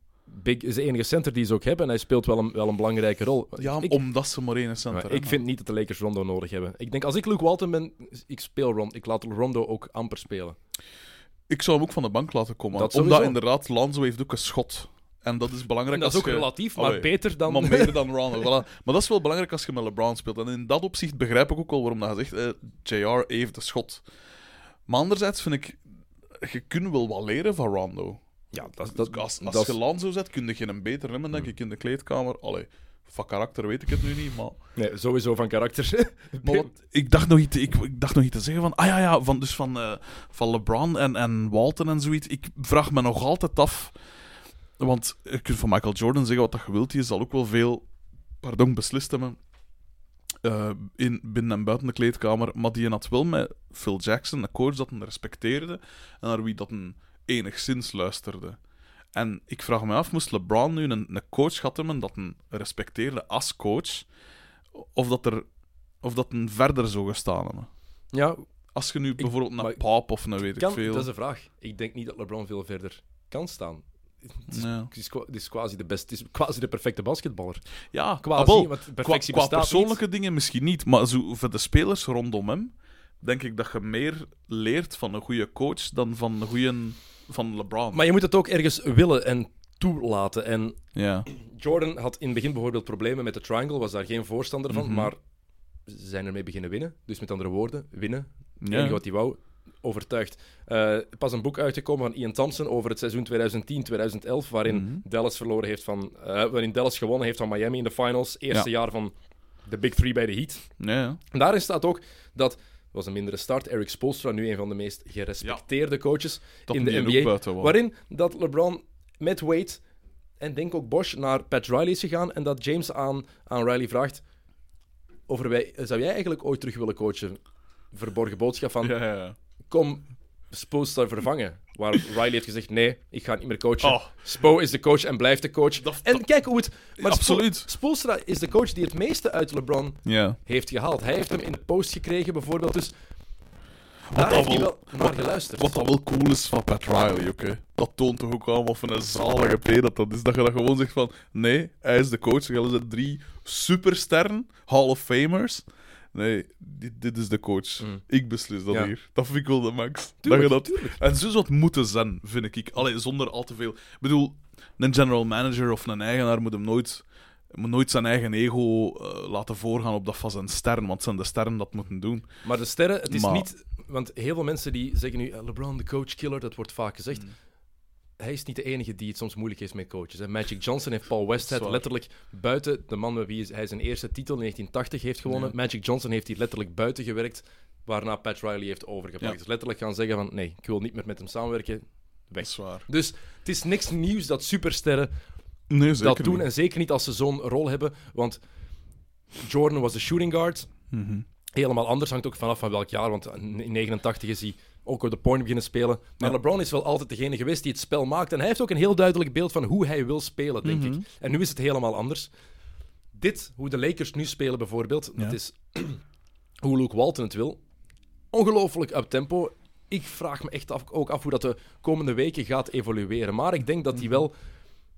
Big is de enige center die ze ook hebben en hij speelt wel een, wel een belangrijke rol. Ja, ik, omdat ze maar één center hebben. ik vind niet dat de Lakers Rondo nodig hebben. Ik denk, als ik Luke Walton ben, ik speel Rondo. Ik laat Rondo ook amper spelen. Ik zou hem ook van de bank laten komen. Dat omdat sowieso. inderdaad, Lonzo heeft ook een schot. En dat is belangrijk dat is ook je... relatief, maar beter dan... Maar meer dan Rondo. Voilà. Maar dat is wel belangrijk als je met LeBron speelt. En in dat opzicht begrijp ik ook wel waarom dat je zegt, eh, JR heeft een schot. Maar anderzijds vind ik, je kunt wel wat leren van Rondo. Ja, dat, Dat, dat, als als dat je is- Lonzo zet, kun je geen beter nemen, denk ik, in de kleedkamer. Allee, van karakter weet ik het nu niet, maar... Nee, sowieso van karakter. Maar wat- ik, dacht nog iets, ik, ik dacht nog iets te zeggen van... Ah ja, ja, van, dus van, eh, van LeBron en, en Walton en zoiets. Ik vraag me nog altijd af... Want je kunt van Michael Jordan zeggen wat dat je wilt. Die zal ook wel veel... Pardon, beslist hebben. eh, in, binnen en buiten de kleedkamer. Maar die had wel met Phil Jackson, een coach dat hem respecteerde. En naar wie dat een enigszins luisterde. En ik vraag me af, moest LeBron nu een, een coach gehad hebben dat hem respecteerde als coach... Of dat er of dat een verder zou gestaan hebben. ja, Als je nu bijvoorbeeld naar Pop of een weet kan, ik veel. dat is een vraag. Ik denk niet dat LeBron veel verder kan staan. Het is, Ja. quasi de beste, het is quasi de perfecte basketballer. Ja, Quasi, ah, wel, want qua, persoonlijke dingen misschien niet, maar zo, voor de spelers rondom hem, denk ik dat je meer leert van een goede coach dan van een goede van LeBron. Maar je moet het ook ergens willen en toelaten. En ja. Jordan had in het begin bijvoorbeeld problemen met de triangle, was daar geen voorstander van, Mhm. maar ze zijn ermee beginnen winnen. Dus met andere woorden, winnen. Ja. enige wat hij wou, overtuigd. Eh, pas een boek uitgekomen van Ian Thompson over het seizoen 2010-2011, waarin Mhm. Dallas verloren heeft van, eh, waarin Dallas gewonnen heeft van Miami in de finals. Eerste jaar van de Big Three bij de Heat. Ja. En daarin staat ook dat was een mindere start. Eric Spoelstra, nu een van de meest gerespecteerde coaches in de NBA. Waarin dat LeBron met Wade en denk ook Bosch naar Pat Riley is gegaan en dat James aan, aan Riley vraagt over wij, zou jij eigenlijk ooit terug willen coachen? Verborgen boodschap van Ja, ja, ja. Kom Spoelstra vervangen. Waar Riley heeft gezegd nee, ik ga niet meer coachen. Oh. Spo is de coach en blijft de coach. Dat- en kijk hoe het... Maar Spo- Absoluut. Spoelstra is de coach die het meeste uit LeBron Ja. heeft gehaald. Hij heeft hem in de post gekregen, bijvoorbeeld. Dus Daar heeft hij wel- wel naar geluisterd. Wat dat wel cool is van Pat Riley, oké. Dat toont toch ook allemaal van een zalige P dat dat is. Dat je dat gewoon zegt van, nee, hij is de coach. Er zijn drie supersterren, Hall of Famers. Nee, dit, dit is de coach. Mm. Ik beslis dat Ja. hier. Dat vind ik wel de max. Tuurlijk, dat je dat... tuurlijk. En zo zou het moeten zijn, vind ik. Allee, zonder al te veel... Ik bedoel, een general manager of een eigenaar moet hem nooit... Moet nooit zijn eigen ego eh, laten voorgaan op dat van zijn sterren, want het zijn de sterren dat moeten doen. Maar de sterren, het is Maar- niet... Want heel veel mensen die zeggen nu, eh, LeBron de coach killer, dat wordt vaak gezegd. Mm. Hij is niet de enige die het soms moeilijk heeft met coaches. Hè. Magic Johnson heeft Paul Westhead Zwaar. letterlijk buiten... De man met wie hij zijn eerste titel in 1980 heeft gewonnen. Ja. Magic Johnson heeft hier letterlijk buiten gewerkt, waarna Pat Riley heeft overgepakt. Ja. Dus letterlijk gaan zeggen van, nee, ik wil niet meer met hem samenwerken. Weg. is waar. Dus het is niks nieuws dat supersterren Nee, dat doen. niet. En zeker niet als ze zo'n rol hebben. Want Jordan was de shooting guard. Mhm. Helemaal anders hangt ook vanaf van welk jaar. Want in 89 is hij ook op de point beginnen spelen. Maar Ja. LeBron is wel altijd degene geweest die het spel maakt. En hij heeft ook een heel duidelijk beeld van hoe hij wil spelen, denk Mhm. ik. En nu is het helemaal anders. Dit, hoe de Lakers nu spelen bijvoorbeeld, Ja. dat is hoe Luke Walton het wil. Ongelooflijk up tempo. Ik vraag me echt af, ook af hoe dat de komende weken gaat evolueren. Maar ik denk dat Mhm. die wel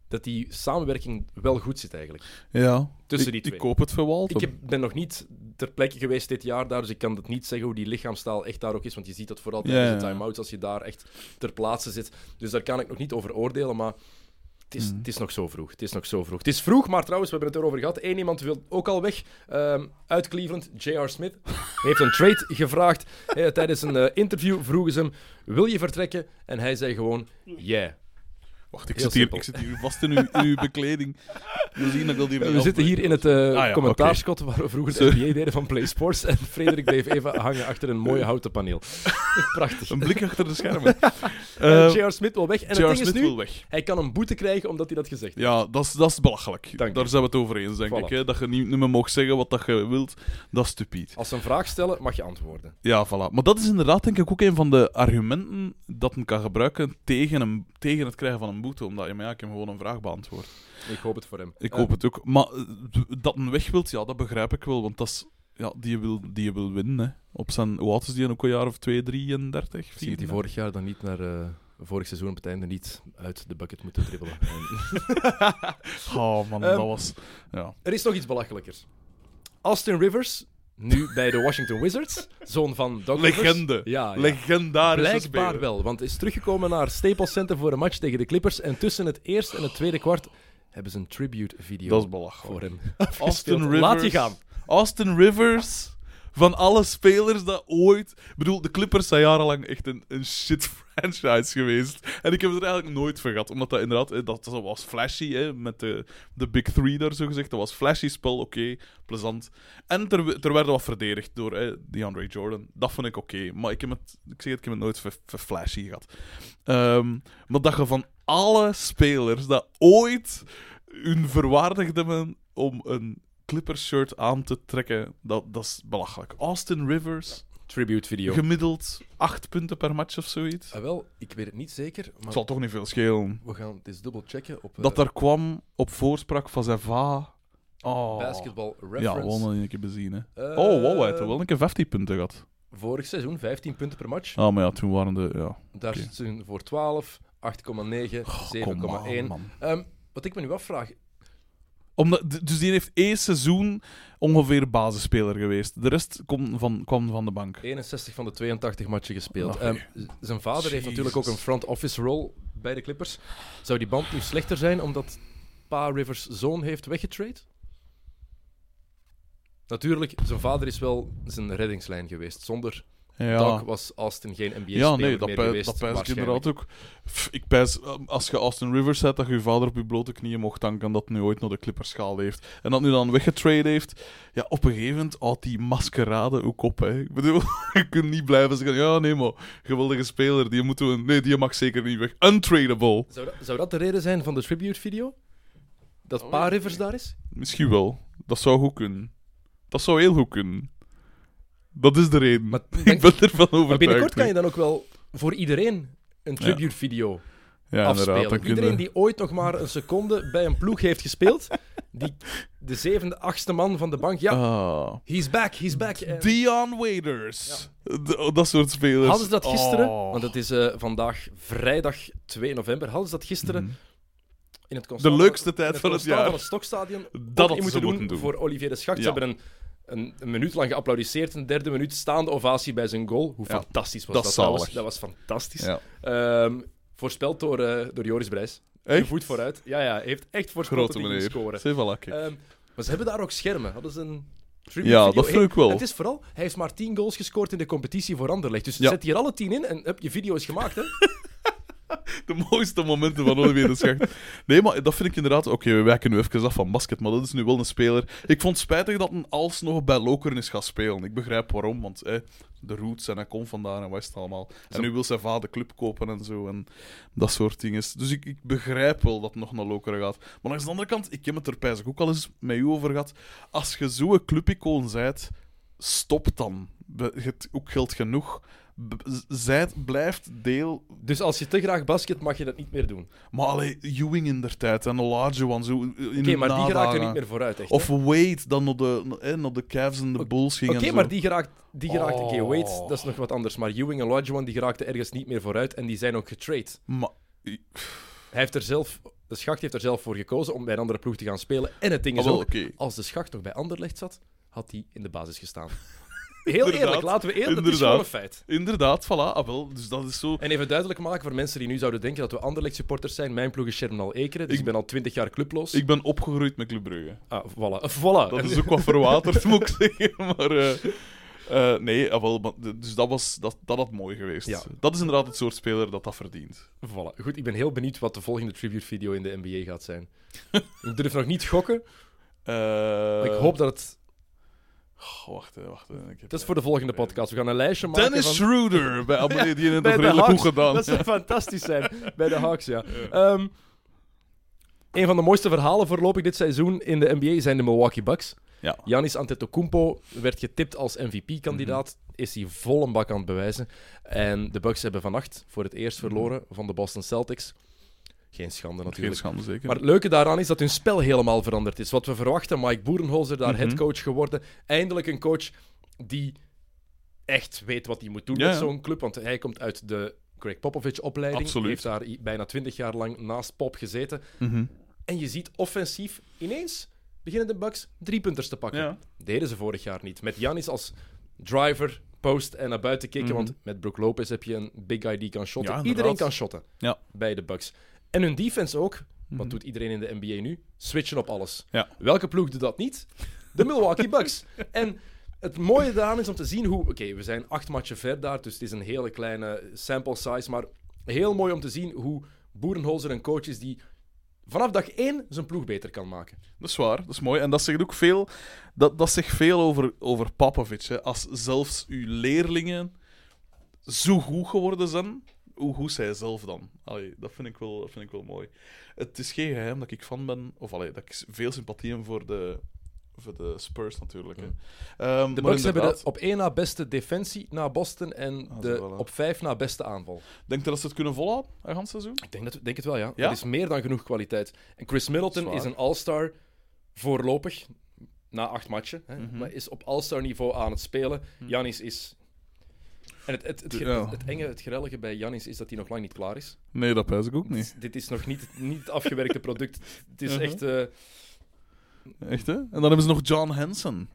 dat die samenwerking wel goed zit eigenlijk. Ja, Tussen ik, die twee. Ik koop het voor Walton. Ik heb, ben nog niet ter plekke geweest dit jaar daar, dus ik kan het niet zeggen hoe die lichaamstaal echt daar ook is, want je ziet dat vooral Ja, tijdens de ja. time-outs als je daar echt ter plaatse zit. Dus daar kan ik nog niet over oordelen, maar het is, Mm. het is nog zo vroeg. Het is nog zo vroeg. Het is vroeg, maar trouwens, we hebben het erover gehad. Eén iemand wil ook al weg ehm, uit Cleveland, J.R. Smith. Heeft een trade gevraagd. Eh, tijdens een eh, interview vroegen ze hem, wil je vertrekken? En hij zei gewoon, yeah. Wacht, ik Heel zit, hier, simpel. ik zit hier vast in uw, in uw bekleding. We zien dat ik wil hier We zitten hier in het ja, commentaarschot waar we vroeger de NBA deden van Play Sports. En Frederik bleef even hangen achter een mooie houten paneel. Prachtig. Een blik achter de schermen. Eh, Eh, J.R. Smith wil weg. En het ding Smith is nu, weg. hij kan een boete krijgen omdat hij dat gezegd heeft. Ja, dat is, dat is belachelijk. Dank Daar je. zijn we het over eens, denk Voilà. ik. Hè? Dat je niet, niet meer mag zeggen wat dat je wilt, dat is stupid. Als ze een vraag stellen, mag je antwoorden. Ja, voilà. Maar dat is inderdaad, denk ik, ook een van de argumenten dat men kan gebruiken tegen, een, tegen het krijgen van een boete. Omdat je, maar ja, ik heb gewoon een vraag beantwoord. Ik hoop het voor hem. Ik hoop het ook. Maar eh, dat een weg wilt, ja, dat begrijp ik wel. Want dat is, ja, die wil, die wil winnen. Hè. Op zijn, hoe oud is die? Ook een jaar of 2, 33, Zie je die 34? vorig jaar dan niet naar... eh, vorig seizoen op het einde niet uit de bucket moeten dribbelen. En- Oh man, Ehm, dat was... Ja. er is nog iets belachelijkers. Austin Rivers, nu bij de Washington Wizards, zoon van Doc Rivers. Legende. Ja, ja. Legendarische Blijkbaar speler. wel, want is teruggekomen naar Staples Center voor een match tegen de Clippers. En tussen het eerste en het tweede kwart hebben ze een tribute-video Dat is belachelijk. voor hem. Austin. Rivers. Laat je gaan. Austin Rivers. Van alle spelers dat ooit... Ik bedoel, de Clippers zijn jarenlang echt een, een shit franchise geweest. En ik heb het er eigenlijk nooit van. Omdat dat inderdaad... eh, Dat was flashy, hè, met de, de Big Three daar zo gezegd. Dat was flashy spel, oké, plezant. En er, er werd wat verdedigd door hè, DeAndre Jordan. Dat vond ik oké. Maar ik, heb het, ik zeg het, ik heb het nooit voor, flashy gehad. Ehm, maar dat je van alle spelers dat ooit hun verwaardigd hebben om een Clippers shirt aan te trekken, dat, dat is belachelijk. Austin Rivers, Tribute-video. gemiddeld 8 punten per match of zoiets. Ah, wel, ik weet het niet zeker, Het maar zal toch niet veel schelen. we gaan het eens dubbel checken op eh, Dat daar kwam op voorspraak van zijn va. Oh. Basketball Ja, Reference. wel een keer bezien. Hè. Eh, Oh, wow, hij heeft wel een keer 15 punten gehad. Vorig seizoen 15 punten per match. Ah, maar ja, toen waren de. Ja. Daar oké. ze voor 12, 8,9, Kom 7,1. aan, man. Ehm, wat ik me nu afvraag, Omdat, dus die heeft één seizoen ongeveer basisspeler geweest. De rest kwam van, kwam van de bank. 61 van de 82 matchen gespeeld. Ehm, zijn vader heeft natuurlijk ook een Jezus. front office rol bij de Clippers. Zou die band nu slechter zijn omdat Pa Rivers zoon heeft weggetrade? Natuurlijk, zijn vader is wel zijn reddingslijn geweest. Zonder Ja. Was Austin geen NBA-speler Ja, nee, dat, meer geweest. dat pijs ik inderdaad ook. Pff, Ik pijs, um, als je Austin Rivers zet, dat je je vader op je blote knieën mocht danken dat hij nu ooit naar de Clippers gehaald heeft. En dat nu dan weggetrade heeft. Ja, op een gegeven moment houdt die maskerade ook op. Hè. Ik bedoel, je kunt niet blijven zeggen, ja nee maar, geweldige speler, die moeten we... Nee, die mag zeker niet weg. Untradable. Zou dat, zou dat de reden zijn van de tribute-video? Dat Oh, Pa. Rivers daar is? Misschien wel. Dat zou goed kunnen. Dat zou heel goed kunnen. Dat is de reden. Maar ik ben ervan overtuigd. Maar binnenkort kan je dan ook wel voor iedereen een tribute-video ja, afspelen. Iedereen die ooit nog maar een seconde bij een ploeg heeft gespeeld, Die, de zevende, achtste man van de bank. Ja, Ah. he's back, he's back. En Dion Waiters. D- dat soort spelers. hadden ze dat gisteren? Oh. Want het is eh, vandaag vrijdag 2 november. Hadden ze dat gisteren Mhm. in het De leukste in tijd van het jaar. van het Stokstadion Dat hadden ze moeten doen, moeten doen. voor Olivier de Schacht. Ze hebben een, een, een minuut lang geapplaudisseerd. Een derde minuut staande ovatie bij zijn goal. Hoe Ja, fantastisch was dat dat? is Dat was, dat was fantastisch. Ja. Ehm, voorspeld door, eh, door Joris Brijs. Echt? voet vooruit. Ja, ja, hij heeft echt voorspeld Grote dat hij scoren. Ehm, maar ze hebben daar ook schermen. Hadden ze een Ja, video. dat vind ik wel. Het is vooral, hij heeft maar 10 goals gescoord in de competitie voor Anderlecht. Dus Ja. zet hier alle 10 in en hup, je video is gemaakt. Hè? De mooiste momenten van Olivier de Schacht. Nee, maar dat vind ik inderdaad... Oké, we wijken nu even af van basket, maar dat is nu wel een speler... Ik vond het spijtig dat een alsnog bij Lokeren is gaan spelen. Ik begrijp waarom, want eh, de roots en hij komt vandaar en het allemaal. En nu wil zijn vader de club kopen en zo, en dat soort dingen. Dus ik, ik begrijp wel dat het nog naar Lokeren gaat. Maar langs de andere kant, ik heb het er pijs ook al eens met u over gehad. Als je zo'n clubicoon zijt, stop dan. Je hebt ook geld genoeg. Zijt, blijft deel Dus als je te graag basket, mag je dat niet meer doen. maar allee, Ewing in der tijd en Olajuwon zo. Oké, maar die geraken niet meer vooruit. Echt, hè? Of Wade dan naar de, eh, naar de Cavs en de Bulls ging. Oké, maar die geraakt... Die geraakt Oké, Oh. Wade, dat is nog wat anders. Maar Ewing en Olajuwon, die geraakten ergens niet meer vooruit. En die zijn ook getrade. Maar- Hij heeft er zelf... De Schacht heeft er zelf voor gekozen om bij een andere ploeg te gaan spelen. En het ding Ah, is wel, ook... oké. Als de Schacht nog bij Anderlecht zat, had hij in de basis gestaan. Heel Inderdaad, eerlijk, laten we eerlijk... Dat is inderdaad. gewoon een feit. Inderdaad, voilà. Ah, wel, dus dat is zo. En even duidelijk maken voor mensen die nu zouden denken dat we Anderlecht-supporters zijn. Mijn ploeg is Sherman Ekeren, dus ik, Ik- ben al twintig jaar clubloos. Ik ben opgegroeid met Club Brugge. Ah, voilà. Voilà. Dat is ook wat verwaterd, moet ik zeggen. Maar eh, eh, nee, ah, wel, dus dat, was, dat, dat had mooi geweest. Ja. Dat is inderdaad het soort speler dat dat verdient. Voilà. Goed, ik ben heel benieuwd wat de volgende tribute-video in de NBA gaat zijn. ik durf nog niet gokken, Eh, ik hoop dat het... Goh, wacht, hè, wacht. hè. Ik heb, Dat is voor de volgende podcast. We gaan een lijstje maken Dennis van... Schroeder bij Abonnee, die heeft het de redelijk goed gedaan. Dat zou fantastisch zijn. Bij de Hawks, ja. Ehm, een van de mooiste verhalen voorlopig dit seizoen in de NBA zijn de Milwaukee Bucks. Ja. Giannis Antetokounmpo werd getipt als MVP-kandidaat. Mhm. Is hij vol een bak aan het bewijzen. En de Bucks hebben vannacht voor het eerst verloren van de Boston Celtics. Geen schande. Geen natuurlijk. schande, zeker. Maar het leuke daaraan is dat hun spel helemaal veranderd is. Wat we verwachten, Mike Boerenholzer daar Mhm. headcoach geworden. Eindelijk een coach die echt weet wat hij moet doen Ja, met zo'n club. Want hij komt uit de Greg Popovich-opleiding. Heeft daar bijna twintig jaar lang naast Pop gezeten. Mhm. En je ziet offensief ineens beginnen de Bucks drie punters te pakken. Ja. Deden ze vorig jaar niet. Met Giannis als driver, post en naar buiten kicken. Mhm. Want met Brook Lopez heb je een big guy die kan shotten. Ja, Iedereen kan shotten bij de Bucks. En hun defense ook. Mhm. Wat doet iedereen in de NBA nu? Switchen op alles. Ja. Welke ploeg doet dat niet? De Milwaukee Bucks. En het mooie daaraan is om te zien hoe... Oké, we zijn acht matchen ver daar, dus het is een hele kleine sample size. Maar heel mooi om te zien hoe Boerenholzer een coach is die vanaf dag één zijn ploeg beter kan maken. Dat is waar, dat is mooi. En dat zegt ook veel, dat, dat zegt veel over, over Papovic. Hè. Als zelfs uw leerlingen zo goed geworden zijn, hoe goed zij zelf dan? Allee, dat, vind ik wel, dat vind ik wel mooi. Het is geen geheim dat ik fan ben, of allee, dat ik veel sympathie heb voor de, voor de Spurs natuurlijk. Hè. Ehm, De Bucks hebben de op één na beste defensie na Boston en Ah, de op vijf na beste aanval. Denk je dat ze het kunnen volhouden, een gans seizoen? Ik denk, dat, denk het wel, ja. Ja? Dat is meer dan genoeg kwaliteit. En Chris Middleton Zwaar. is een all-star voorlopig, na acht matchen. Hè, Mhm. Maar is op all-star niveau aan het spelen. Janis is... En het, het, het, Ja. het enge, het grellige bij Janis is dat hij nog lang niet klaar is. Nee, dat pijs ik ook niet. Dit is nog niet, niet het afgewerkte product. Het is Mhm. echt... eh, Echt, hè? En dan hebben ze nog John Hansen.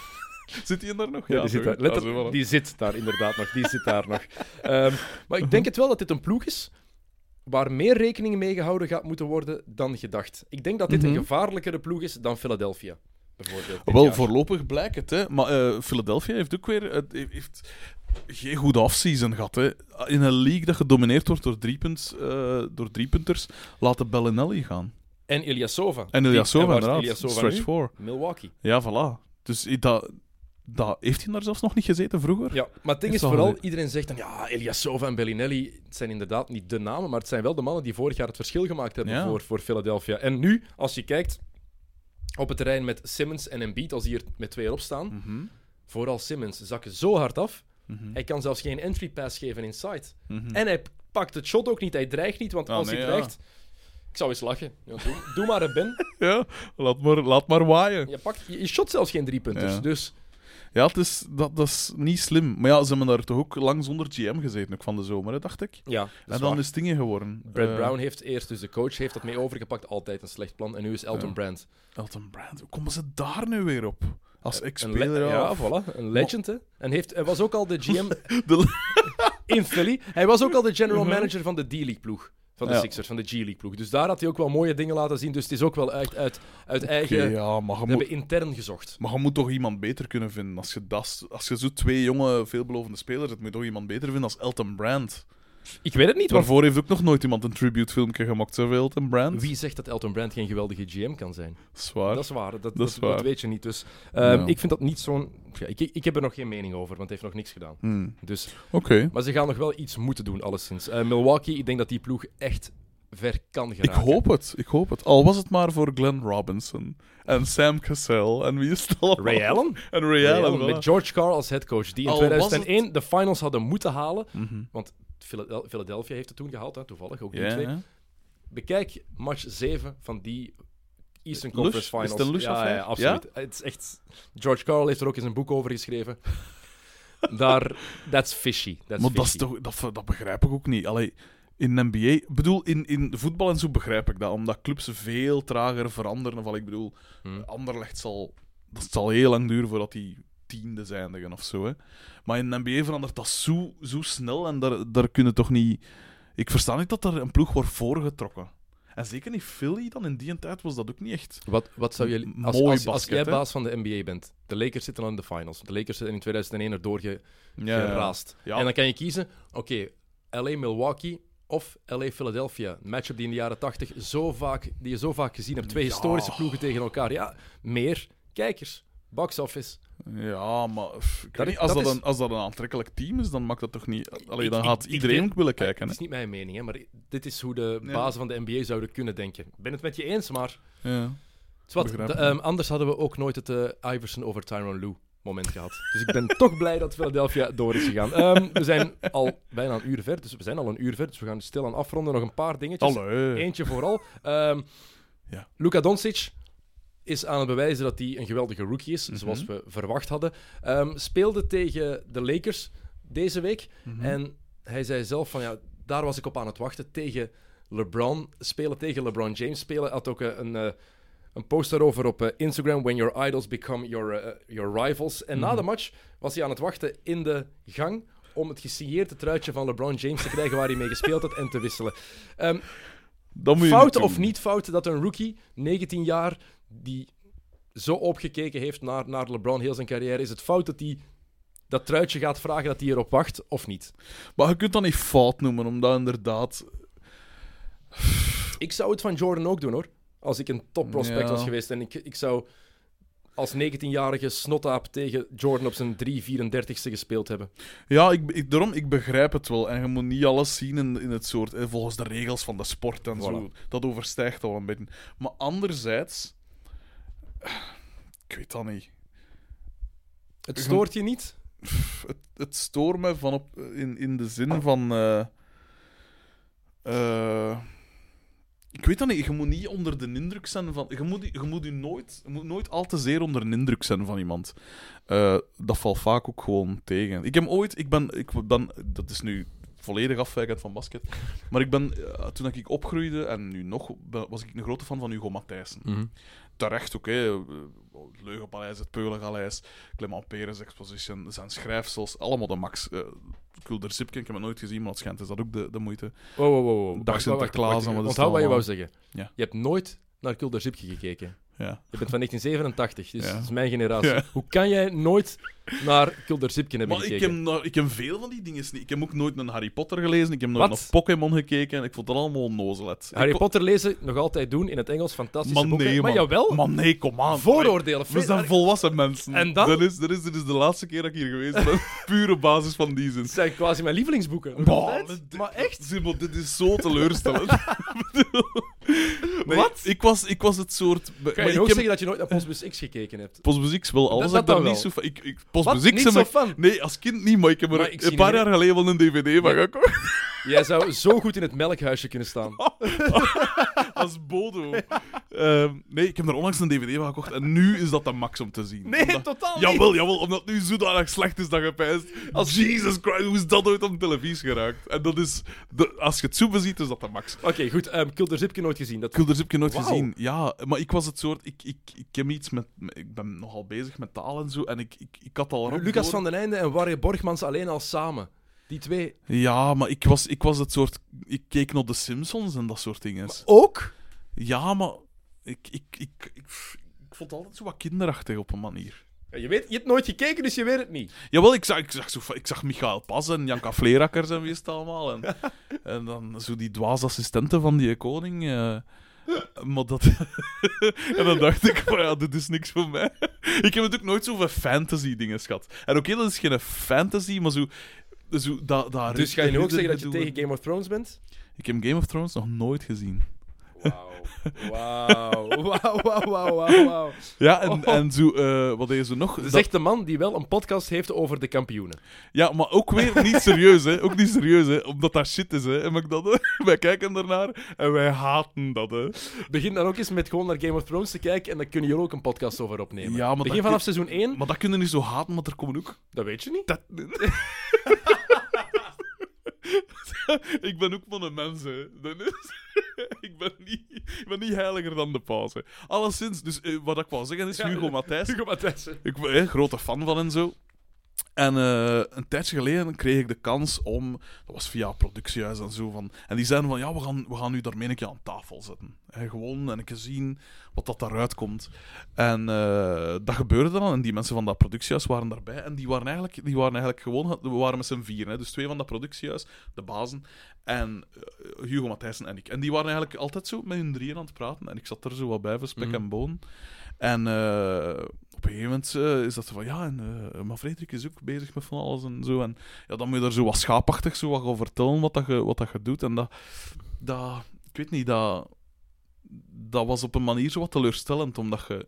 zit hij daar nog? Ja, die, zit daar, letter- Ah, zo, voilà. die zit daar inderdaad nog. Die zit daar nog. Ehm, maar ik denk het wel dat dit een ploeg is waar meer rekening mee gehouden gaat moeten worden dan gedacht. Ik denk dat dit Mhm. een gevaarlijkere ploeg is dan Philadelphia, Wel, jaar. voorlopig blijkt het, hè. Maar eh, Philadelphia heeft ook weer... Heeft geen goede offseason gehad, hè. In een league dat gedomineerd wordt door, driepunt, eh door driepunters, laat de Bellinelli gaan. En Ilyasova. En Ilyasova, inderdaad. Ilyasova Stretch nu? 4. Milwaukee. Ja, voilà. Dus dat, dat, heeft hij daar zelfs nog niet gezeten vroeger? Ja, maar het ding Is vooral, iedereen zegt dan, ja, Ilyasova en Bellinelli, het zijn inderdaad niet de namen, maar het zijn wel de mannen die vorig jaar het verschil gemaakt hebben Ja. voor, voor Philadelphia. En nu, als je kijkt op het terrein met Simmons en Embiid, als die er met twee erop staan, Mhm, vooral Simmons, zakken zo hard af. Mhm, Hij kan zelfs geen entry pass geven inside. mhm. En hij pakt het shot ook niet, hij dreigt niet, want Ah, als nee, hij ja. dreigt, Ik zou eens lachen. Ja, doe, doe maar, hè, Ben. Ja, laat maar, laat maar waaien. Je, pakt, je, je shot zelfs geen drie punten. Ja. Dus Ja, het is, dat, dat is niet slim. Maar ja, ze hebben daar toch ook lang zonder GM gezeten, ook van de zomer, hè, dacht ik. ja, en dan waar. is het dingen geworden. Brad Eh, Brown heeft eerst, dus de coach heeft dat mee overgepakt. Altijd een slecht plan. En nu is Elton Ja. Brand. Elton Brand, hoe komen ze daar nu weer op? Als ex-speler, ja, ja. voilà. Een legend, hè. En heeft, hij was ook al de GM De- in Philly. Hij was ook al de general Mhm. manager van de D-League ploeg. Van de Ja. Sixers, van de G-League ploeg. Dus daar had hij ook wel mooie dingen laten zien. Dus het is ook wel uit, uit, uit eigen... ja, maar moet, hebben intern gezocht. maar je moet toch iemand beter kunnen vinden. Als je, dat, als je zo twee jonge, veelbelovende spelers hebt, moet toch iemand beter vinden als Elton Brand. Ik weet het niet, want Daarvoor heeft ook nog nooit iemand een tribute-filmpje gemaakt, zoveel Elton Brand. wie zegt dat Elton Brand geen geweldige GM kan zijn? Zwaar. Dat is waar. Dat, dat, Dat is dat waar. weet je niet. Dus ehm, Ja. ik vind dat niet zo'n... Ja, ik, ik heb er nog geen mening over, want het heeft nog niks gedaan. Hmm. Dus, Oké. maar ze gaan nog wel iets moeten doen, alleszins. Eh, Milwaukee, ik denk dat die ploeg echt ver kan Ik geraken. hoop het, ik hoop het. Al was het maar voor Glenn Robinson en Sam Cassell en wie is het allemaal? Ray Allen? En Ray, Ray Allen, met George Carl als headcoach, die in Al was 2001 de finals hadden moeten halen. Mhm. Phila- Philadelphia heeft het toen gehaald, hè, toevallig, ook die twee. hè? Bekijk match 7 van die Eastern Lush? Conference Is Finals. het ja, ja, affair? ja, absoluut. Het is echt... George Carl heeft er ook eens een boek over geschreven. Daar, that's fishy. That's maar dat, is fishy. toch, dat, dat begrijp ik ook niet. Allee, in de NBA... Ik bedoel, in, in voetbal en zo begrijp ik dat, omdat clubs veel trager veranderen. Of, ik bedoel, Hmm. Anderlecht zal... Dat zal heel lang duren voordat die tiende zijn of zo. Hè. Maar in de NBA verandert dat zo, zo snel en daar, daar kunnen toch niet... Ik versta niet dat er een ploeg wordt voorgetrokken. En zeker niet Philly dan, in die tijd was dat ook niet echt... Wat, wat zou jullie... Als, als, als jij hè? baas van de NBA bent, de Lakers zitten al in de finals. De Lakers zijn in 2001 erdoor ge, geraast. Ja. En dan kan je kiezen, oké, LA Milwaukee of LA Philadelphia. Een matchup die in de jaren 80 zo vaak, die je zo vaak gezien hebt. Twee Ja. historische ploegen tegen elkaar. Ja, meer kijkers. Box office. Ja, maar pff, ik Dat weet is- niet, als, dat dat is- een, als dat een aantrekkelijk team is, dan maakt dat toch niet... Allee, Ik- dan ik- gaat ik iedereen denk- ook willen kijken. Het Hè? is niet mijn mening, hè, maar dit is hoe de Ja. bazen van de NBA zouden kunnen denken. Ik ben het met je eens, maar... Ja. Begrijp de- ik. ehm, anders hadden we ook nooit het eh, Iverson over Tyronn Lue moment gehad. Dus ik ben toch blij dat Philadelphia door is gegaan. Ehm, we zijn al bijna een uur ver, dus we zijn al een uur ver, dus we gaan stil aan afronden. Nog een paar dingetjes. Allee. Eentje vooral. Ehm Ja. Luka Doncic is aan het bewijzen dat hij een geweldige rookie is, Mhm. zoals we verwacht hadden. Ehm, speelde tegen de Lakers deze week. Mhm. En hij zei zelf van ja, daar was ik op aan het wachten. Tegen LeBron spelen, tegen LeBron James spelen. Had ook eh, een, eh, een post daarover op eh, Instagram. When your idols become your, your rivals. En na Mhm. de match was hij aan het wachten in de gang om het gesigneerde truitje van LeBron James te krijgen waar hij mee gespeeld had en te wisselen. Ehm, fout of niet fout dat een rookie, 19 jaar, die zo opgekeken heeft naar, naar LeBron heel zijn carrière, is het fout dat hij dat truitje gaat vragen dat hij erop wacht of niet? Maar je kunt dat niet fout noemen, omdat inderdaad... Ik zou het van Jordan ook doen hoor. Als ik een topprospect Ja. was geweest en ik, ik zou als 19-jarige snotaap tegen Jordan op zijn 3-34ste gespeeld hebben. Ja, ik, ik, daarom, ik begrijp het wel. En je moet niet alles zien in, in het soort... eh, volgens de regels van de sport en zo. Dat overstijgt al een beetje. Maar anderzijds... Ik weet dat niet. Het stoort je niet? Het, het stoort me van op, in, in de zin van... eh, eh, ik weet dat niet. Je moet niet onder de indruk zijn van... Je moet, je moet, je nooit, je moet nooit al te zeer onder de indruk zijn van iemand. Eh, dat valt vaak ook gewoon tegen. Ik heb ooit... Ik ben, ik ben, dat is nu volledig afwijkend van basket. Maar ik ben, toen ik opgroeide, en nu nog, ben- was ik een grote fan van Hugo Matthijssen. Terecht ook, hè. Het Leugenpaleis, het Peulengaleis, Clement Peres Exposition, zijn schrijfsels, allemaal de max. Eh Kulder Zipken, ik heb het nooit gezien, maar het schijnt is dat ook de, de moeite. Wow, wow, wow. Dag Sinterklaas wacht, en wacht. wat is Onthoud wat je wou zeggen. Ja. Je hebt nooit naar Kulder Zipke gekeken. Ja. Je bent van 1987, dus Ja. dat is mijn generatie. Ja. Hoe kan jij nooit naar Kulder hebben Maar ik gekeken? heb, nou- ik heb veel van die dingen niet. Ik heb ook nooit een Harry Potter gelezen, ik heb nooit Wat? naar Pokémon gekeken en ik vond dat allemaal onnozelet. Harry Ik- Potter lezen nog altijd doen in het Engels, fantastische Maar boeken. nee, maar man. jawel, Maar nee, kom aan. vooroordelen. We zijn volwassen mensen. En dan? Dat is, dat is, dat is de laatste keer dat ik hier geweest ben. Pure basis van die zin. Het zijn quasi mijn lievelingsboeken. Bah, Maar echt? Maar dit is zo teleurstellend. Nee, Wat? Ik was, ik was het soort... Maar je ik ook heb zeggen dat je nooit naar Postbus X gekeken hebt? Postbus X wel, alles Dat- ik dat niet zo. Ik, Wat? Niet zo fan? Nee, als kind niet, maar ik heb er Maar ik een paar jaar geleden wel een dvd van Ja. gekocht. Jij zou zo goed in het melkhuisje kunnen staan. Als Bodo. Ehm, nee, ik heb er onlangs een dvd van gekocht en nu is dat de max om te zien. Nee, Omdat- totaal niet. Jawel, jawel, omdat het nu zodanig slecht is dat je pijst. Als Jesus Christ, hoe is dat ooit op televisie geraakt? En dat is... De, als je het zo beziet, is dat de max. Oké, goed. ehm Kulder Zipke nooit gezien. Dat... Ik nooit Wauw. gezien. Ja, maar ik was het soort... Ik, ik, ik heb iets met... Ik ben nogal bezig met taal en zo. En ik, ik, ik had al... rap Lucas door- van den Einde en Warre Borgmans alleen al samen. Die twee. Ja, maar ik was, ik was het soort... Ik keek naar The Simpsons en dat soort dingen. Ook? Ja, maar... Ik, ik, ik, ik, ik vond het altijd zo wat kinderachtig op een manier. Ja, Je, weet, je hebt nooit gekeken, dus je weet het niet. Jawel, ik zag, ik zag, zo, ik zag Michael Pas en Janka Vleerakkers en wie is het allemaal. En, en dan zo die dwaze assistenten van die koning. eh, maar dat... en dan dacht ik van ja, dit is niks voor mij. ik heb natuurlijk nooit zoveel fantasy dingen gehad. En oké, dat is geen fantasy, maar zo... dat, dat Dus ga je nu ook zeggen dat je tegen Game of Thrones bent? Ik heb Game of Thrones nog nooit gezien. Wauw. Wauw. Wauw, wauw, wauw, wauw, wauw. Ja, en, Oh. en zo... eh, wat is er nog? Dat- zegt de man die wel een podcast heeft over de kampioenen. Ja, maar ook weer niet serieus, hè. Ook niet serieus, hè. Omdat dat shit is, hè. En ik dat. Wij kijken ernaar en wij haten dat, hè. Begin dan ook eens met gewoon naar Game of Thrones te kijken en dan kun je er ook een podcast over opnemen. Ja, maar Begin vanaf kun- seizoen 1, Maar dat kunnen niet zo haten, want er komen ook... dat weet je niet. Dat... ik ben ook van een mens, hè. Dennis. ik, ben niet, ik ben niet heiliger dan de paus, hè. Alleszins, dus eh, wat ik wou zeggen is Hugo Matthijs. Hugo Matthijssen. Ik ben een grote fan van en zo. En eh, een tijdje geleden kreeg ik de kans om, dat was via productiehuis en zo, van, en die zeiden van, ja, we gaan, we gaan u daarmee een keer aan tafel zetten. En gewoon en een keer zien wat dat daaruit komt. En eh, dat gebeurde dan, en die mensen van dat productiehuis waren daarbij, en die waren eigenlijk, die waren eigenlijk gewoon, we waren met z'n vier, hè, dus twee van dat productiehuis, de bazen, en eh, Hugo Matthijssen en ik. En die waren eigenlijk altijd zo met hun drieën aan het praten, en ik zat er zo wat bij, voor spek Mhm. en boon. En eh, op een gegeven moment eh, is dat van, ja, en, eh, maar Frederik is ook bezig met van alles en zo. En ja, dan moet je er zo wat schaapachtig zo wat vertellen wat, dat je, wat dat doet. En dat, dat, ik weet niet, dat, dat was op een manier zo wat teleurstellend, omdat je,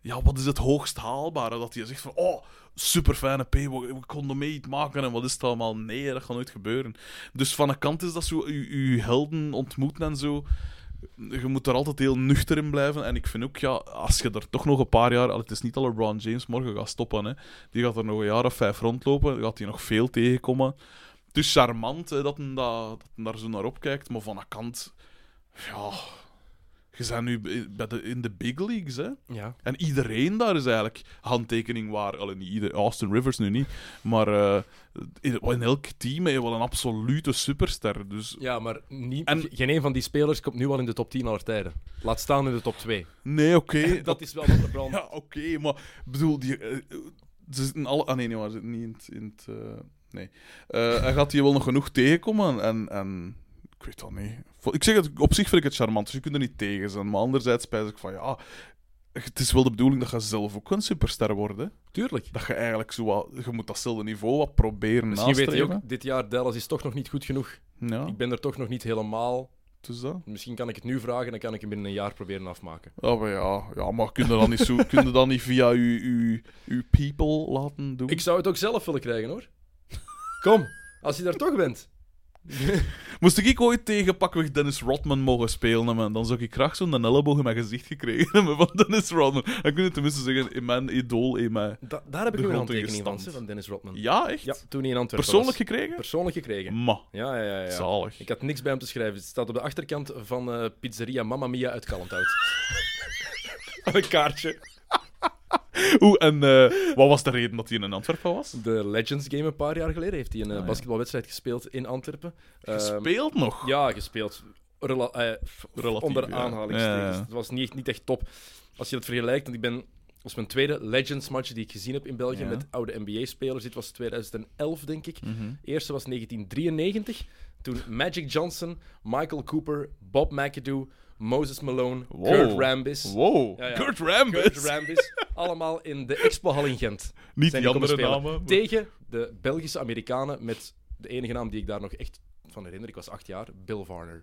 ja, wat is het hoogst haalbare? Dat je zegt van, oh, super fijne P, we, we konden mee iets maken en wat is het allemaal? Nee, dat gaat nooit gebeuren. Dus van een kant is dat zo, je helden ontmoeten en zo je moet er altijd heel nuchter in blijven. En ik vind ook, ja, als je er toch nog een paar jaar... al, Het is niet dat LeBron James morgen gaat stoppen. Hè. Die gaat er nog een jaar of vijf rondlopen. Gaat hij nog veel tegenkomen. Het is charmant hè, dat hij daar zo naar opkijkt. Maar van een kant... Ja... Je bent nu bij de, in de big leagues, hè. Ja. En iedereen daar is eigenlijk handtekening waar. Alleen niet ieder, Austin Rivers nu niet. Maar eh, in, in elk team heb je wel een absolute superster. Dus Ja, maar niet, En- ge- geen een van die spelers komt nu al in de top 10 aller tijden. Laat staan in de top 2. nee, oké. dat is wel wat LeBron... Ja, oké, maar bedoel, die, eh, ze zitten alle... Ah, nee, nee, maar ze zitten niet in het... In het eh, nee. Hij gaat hier wel nog genoeg tegenkomen en... en ik weet dat niet. Ik zeg het, op zich vind ik het charmant, dus je kunt er niet tegen zijn. Maar anderzijds spijs ik van, ja... Het is wel de bedoeling dat je zelf ook een superster wordt, hè. Tuurlijk. Dat je eigenlijk zo wat... Je moet datzelfde niveau wat proberen Misschien weet je ook, dit jaar Dallas is toch nog niet goed genoeg. Ja, Ik ben er toch nog niet helemaal... dus dat. Misschien kan ik het nu vragen, dan kan ik hem binnen een jaar proberen afmaken. Oh, maar ja, ja, maar kun je dat niet, zo, kun je dat niet via uw, uw, uw people laten doen? Ik zou het ook zelf willen krijgen, hoor. Kom, als je daar toch bent. Moest ik ooit tegen pakweg Dennis Rodman mogen spelen, hebben, dan zou ik graag zo'n elleboog in mijn gezicht gekregen hebben van Dennis Rodman. Dan kun je tenminste zeggen, in mijn idool, in mijn... Da- daar heb ik een handtekening van, van Dennis Rodman. Ja, echt? Ja, toen hij in Antwerpen Persoonlijk was. gekregen? Persoonlijk gekregen. Ma, Ja, ja, ja. ja. zalig. Ik had niks bij hem te schrijven. Het staat op de achterkant van eh, pizzeria Mamma Mia uit Kalmthout. een kaartje. Oeh, en eh, wat was de reden dat hij in Antwerpen was? De Legends Game een paar jaar geleden heeft hij een eh, Ah, ja. basketbalwedstrijd gespeeld in Antwerpen. Ehm, Gespeeld nog? Ja, gespeeld. Rela- eh, Relatief, onder ja. aanhalingstekens. Ja. Het was niet, niet echt top. Als je dat vergelijkt, want ik ben... Dat was mijn tweede Legends match die ik gezien heb in België Ja. met oude NBA-spelers. Dit was 2011, denk ik. De eerste was 1993. Toen Magic Johnson, Michael Cooper, Bob McAdoo, Moses Malone, Wow. Kurt Rambis. Wow, Ja, ja. Kurt Rambis. Kurt Rambis. allemaal in de Expo-hal in Gent. Niet die andere namen. Tegen de Belgische Amerikanen met de enige naam die ik daar nog echt van herinner. Ik was acht jaar, Bill Varner.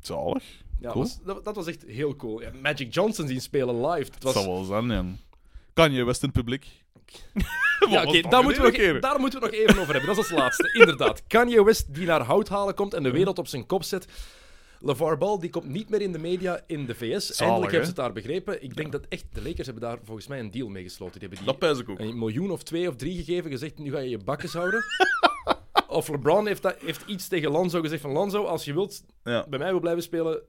Zalig. Ja, Cool. was- dat, dat was echt heel cool. Ja, Magic Johnson zien spelen live. Dat was, zou wel zijn, ja. Kan je West in het publiek? ja, oké, daar, moeten we nog, daar moeten we nog even over hebben. Dat is als laatste. Inderdaad. Kanye West die naar hout halen komt en de wereld op zijn kop zet. LeVar Ball die komt niet meer in de media in de VS. Zalig, Eindelijk hebben ze het daar begrepen. Ik denk dat echt de Lakers hebben daar volgens mij een deal mee gesloten. Die hebben Dat die pijs ik ook. een miljoen of twee of drie gegeven, gezegd nu ga je je bakkes houden. of LeBron heeft, dat, heeft iets tegen Lonzo gezegd van Lonzo, als je wilt Ja. bij mij wil blijven spelen,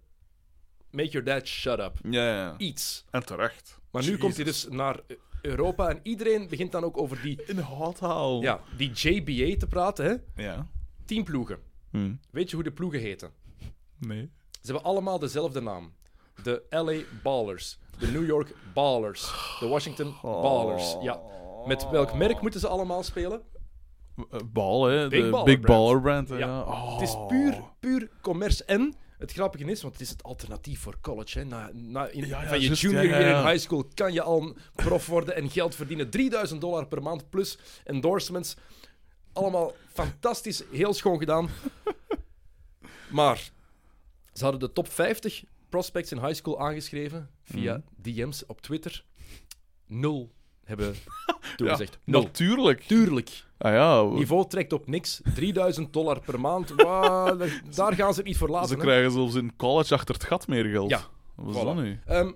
make your dad shut up. Ja, ja. Iets. En terecht. Maar nu komt hij dus naar Europa en iedereen begint dan ook over die, In houthaal. ja, die JBA te praten. Hè? Ja. Tien ploegen. Hm. Weet je hoe de ploegen heten? Nee. Ze hebben allemaal dezelfde naam. De LA Ballers, de New York Ballers, de Washington Ballers. Ja. Met welk merk moeten ze allemaal spelen? Eh, Bal, hè. Big de Baller Big brand. Baller brand. Ja. Ja. Oh. Het is puur, puur commerce. En het grappige is, want het is het alternatief voor college. Hè. Na, na, in, Ja, ja, van je junior year in high school kan je al een prof worden en geld verdienen. 3000 dollar per maand plus endorsements. Allemaal fantastisch, heel schoon gedaan. Maar ze hadden de top 50 prospects in high school aangeschreven via Mhm. DM's op Twitter. Nul hebben Ja, toegezegd. Nul. Natuurlijk. Tuurlijk. Ah ja, Niveau trekt op niks. 3000 dollar per maand. Wauw, daar- gaan ze het niet voor laten. ze hè. krijgen zelfs in college achter het gat meer geld. Ja, Wat is voilà. dat nu? Ehm,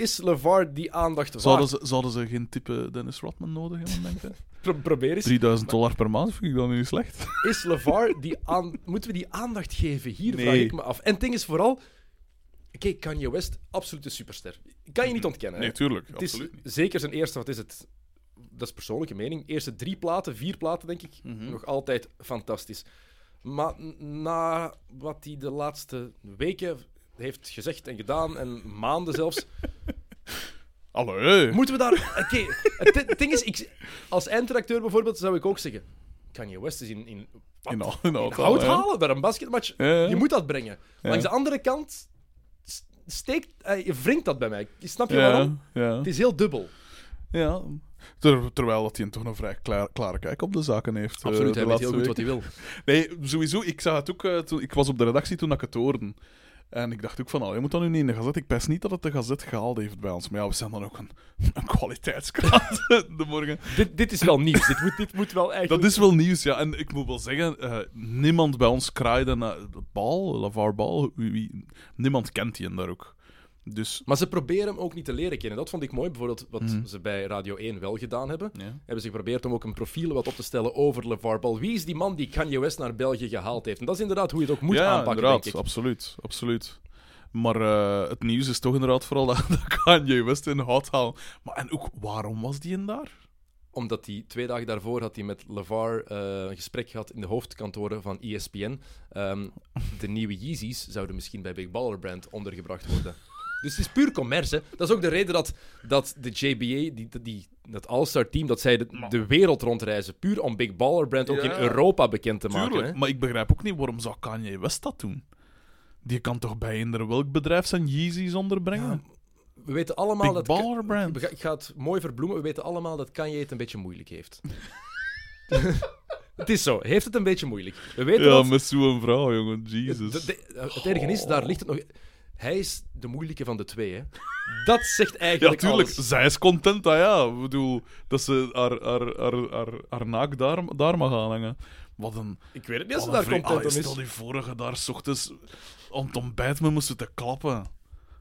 is LeVar die aandacht Zouden waard? ze, zouden ze geen type Dennis Rodman nodig hebben, denk je? Pro- probeer eens. 3000 dollar per maand vind ik dan niet slecht. Is LeVar die aan... Moeten we die aandacht geven? Hier Nee. vraag ik me af. En het ding is vooral... Kijk, Kanye West, absolute superster. Kan je niet ontkennen. hè? Nee, tuurlijk. Het is absoluut niet. zeker zijn eerste, wat is het? Dat is persoonlijke mening. Eerste drie platen, vier platen, denk ik. Mhm. Nog altijd fantastisch. Maar na wat hij de laatste weken heeft gezegd en gedaan, en maanden zelfs, Allee. moeten we daar... Oké, het, het ding is, ik, als eindredacteur bijvoorbeeld, zou ik ook zeggen... Kanye West is in, in, wat? In, al- in In hout halen, bij een basketmatch. Ja. Je moet dat brengen. Ja. Langs de andere kant steekt... eh, je wringt dat bij mij. Snap je Ja, waarom? ja. Het is heel dubbel. ja. Ter- terwijl dat hij toch een vrij klaar, klare kijk op de zaken heeft. eh, Absoluut, hij weet heel goed wat hij wil. Nee, sowieso. Ik zag het ook. eh, toen, ik was op de redactie toen ik het hoorde. En ik dacht ook van, oh, je moet dat nu niet in de gazet. Ik pijs niet dat het de gazet gehaald heeft bij ons. Maar ja, we zijn dan ook een, een kwaliteitskrant de morgen. Dit, dit is wel nieuws. dit, moet, dit moet wel eigenlijk... Dat is wel nieuws, ja. En ik moet wel zeggen, eh, niemand bij ons kraaide naar Bal, Lavar Bal. Wie, wie- niemand kent die en daar ook. Dus, Maar ze proberen hem ook niet te leren kennen. Dat vond ik mooi, bijvoorbeeld wat Mhm. ze bij Radio 1 wel gedaan hebben. ja. Hebben ze geprobeerd om ook een profiel wat op te stellen over LeVar Ball. Wie is die man die Kanye West naar België gehaald heeft? En dat is inderdaad hoe je het ook moet ja, aanpakken, inderdaad, denk ik. absoluut, absoluut. Maar eh, het nieuws is toch inderdaad vooral dat, dat Kanye West in hout halen. Maar en ook, waarom was die in daar? Omdat hij twee dagen daarvoor had hij met LeVar eh, een gesprek gehad in de hoofdkantoren van ESPN. Ehm, de nieuwe Yeezys zouden misschien bij Big Baller Brand ondergebracht worden. Dus het is puur commerce. Dat is ook de reden dat, dat de JBA, die, die, dat All-Star team, dat zij de, de wereld rondreizen. Puur om Big Baller Brand ook Ja. in Europa bekend te maken. Hè? maar ik begrijp ook niet waarom zou Kanye West dat doen. Die kan toch bij eender welk bedrijf zijn Yeezys onderbrengen? We weten allemaal Big dat... Baller Brand. Ik ga- het mooi verbloemen. We weten allemaal dat Kanye het een beetje moeilijk heeft. het is zo. Heeft het een beetje moeilijk. We weten Ja, dat... met zo'n vrouw, jongen. Jesus. de- het erge is, daar ligt het nog... Hij is de moeilijke van de twee, hè. Dat zegt Ja, eigenlijk tuurlijk. alles. Zij is content, ja. Ik bedoel, dat ze haar, haar, haar, haar, haar naak daar, daar mag aanhangen. Wat een... Ik weet het niet als ze daar content Ah, om Stel is. die vorige daar s ochtends aan het ontbijt me moesten te klappen.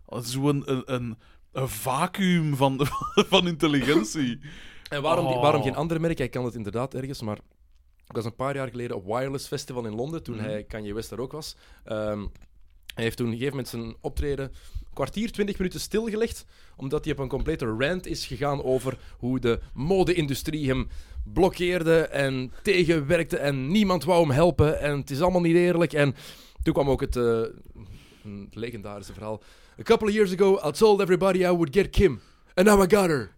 Zo'n een, een, een vacuüm van, van intelligentie. En waarom, die- Oh. waarom geen andere merk? Hij kan het inderdaad ergens, maar... Ik was een paar jaar geleden op Wireless Festival in Londen, toen Mhm. hij Kanye West daar ook was. Ehm, hij heeft toen op een gegeven moment zijn optreden een kwartier, twintig minuten stilgelegd, omdat hij op een complete rant is gegaan over hoe de mode-industrie hem blokkeerde en tegenwerkte en niemand wou hem helpen en het is allemaal niet eerlijk. En toen kwam ook het, eh, een legendarische verhaal. A couple of years ago, I told everybody I would get Kim, and now I got her.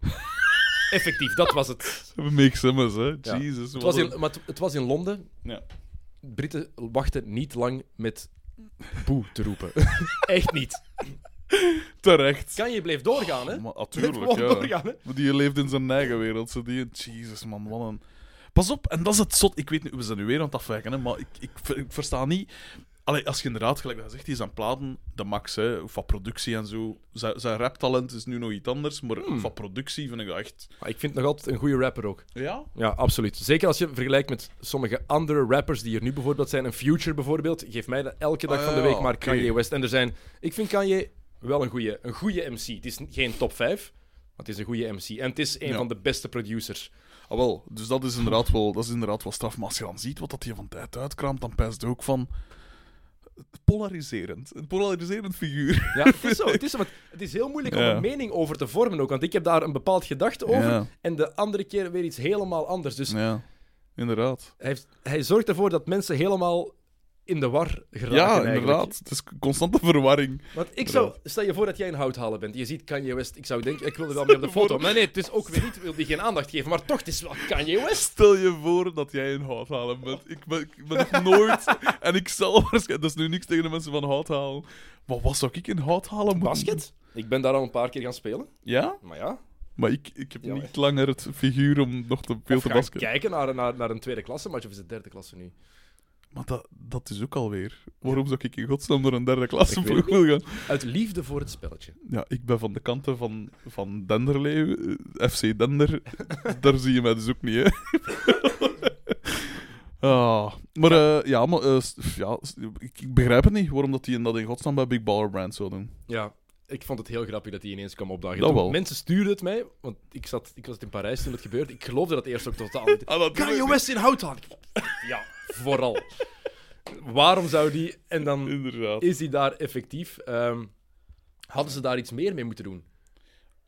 Effectief, dat was het. Make sense, hè. Ja. Jesus. Het was, in, maar het, het was in Londen. Ja. Britten wachten niet lang met boe te roepen. Echt niet. Terecht. Kan je bleef doorgaan, hè? Maar, Bleef natuurlijk, ja. doorgaan, hè? Maar Die leeft in zijn eigen wereld. Zo die, Jesus, man, wat een... Pas op, en dat is het zot. Ik weet niet, we zijn nu weer aan het afwijken, hè, maar ik, ik, ik versta niet... Allee, als je inderdaad, gelijk dat zegt, die is aan platen, de max, hè, van productie en zo. Zijn, zijn raptalent is nu nog iets anders, maar Hmm. van productie vind ik dat echt... Maar ik vind nog altijd een goede rapper ook. Ja? Ja, absoluut. Zeker als je vergelijkt met sommige andere rappers die er nu bijvoorbeeld zijn. Een Future bijvoorbeeld. Geef mij dat elke dag Ah, van de week maar. Kanye West. En er zijn... Ik vind Kanye wel een goede een goeie MC. Het is geen top 5, maar het is een goede MC. En het is een Ja. van de beste producers. Ah, wel, dus dat is inderdaad wel, dat is inderdaad wel straf. Maar als je dan ziet wat dat hij van tijd uitkraamt, dan pijst het ook van... Polariserend. Een polariserend figuur. Ja, het is zo. Het is, zo, want het is heel moeilijk om een mening over te vormen ook. Want ik heb daar een bepaald gedachte over. Ja. En de andere keer weer iets helemaal anders. Dus Ja, inderdaad. hij, heeft- hij zorgt ervoor dat mensen helemaal in de war geraken Ja, eigenlijk. inderdaad. Het is constante verwarring. Want ik zou, stel je voor dat jij een houthalen bent. Je ziet Kanye West. Ik zou denken, ik wil er wel mee op de foto. Maar nee, het is ook weer niet, wil die geen aandacht geven. Maar toch, het is wel Kanye West. Stel je voor dat jij een houthalen bent. Ik ben, ik ben nog nooit... en ik zal waarschijnlijk... Dat is nu niks tegen de mensen van houthalen. Maar wat zou ik in houthalen moeten... Basket? Ik ben daar al een paar keer gaan spelen. Ja? Maar ja, Maar ik, ik heb Ja, niet langer het figuur om nog te veel te basketten. kijken naar, naar, naar een tweede klasse match. Of is het derde klasse nu? Maar dat, dat is ook alweer. Waarom zou ik in godsnaam naar een derde klasse ploeg willen gaan? Uit liefde voor het spelletje. Ja, ik ben van de kanten van, van Denderleeuw, eh, FC Dender. Daar zie je mij dus ook niet, hè. ah, maar eh, ja, maar, eh, ja, ik, ik begrijp het niet waarom dat die dat in godsnaam bij Big Baller Brand zou doen. Ja, ik vond het heel grappig dat hij ineens kwam opdagen. Dat wel. Mensen stuurden het mij, want ik, zat, ik was in Parijs toen het gebeurde. Ik geloofde dat eerst ook totaal niet. Ah, dat Kanye West in Houthaal. Ja, vooral. Waarom zou die... En dan Inderdaad. is hij daar effectief. Ehm, hadden ze daar iets meer mee moeten doen?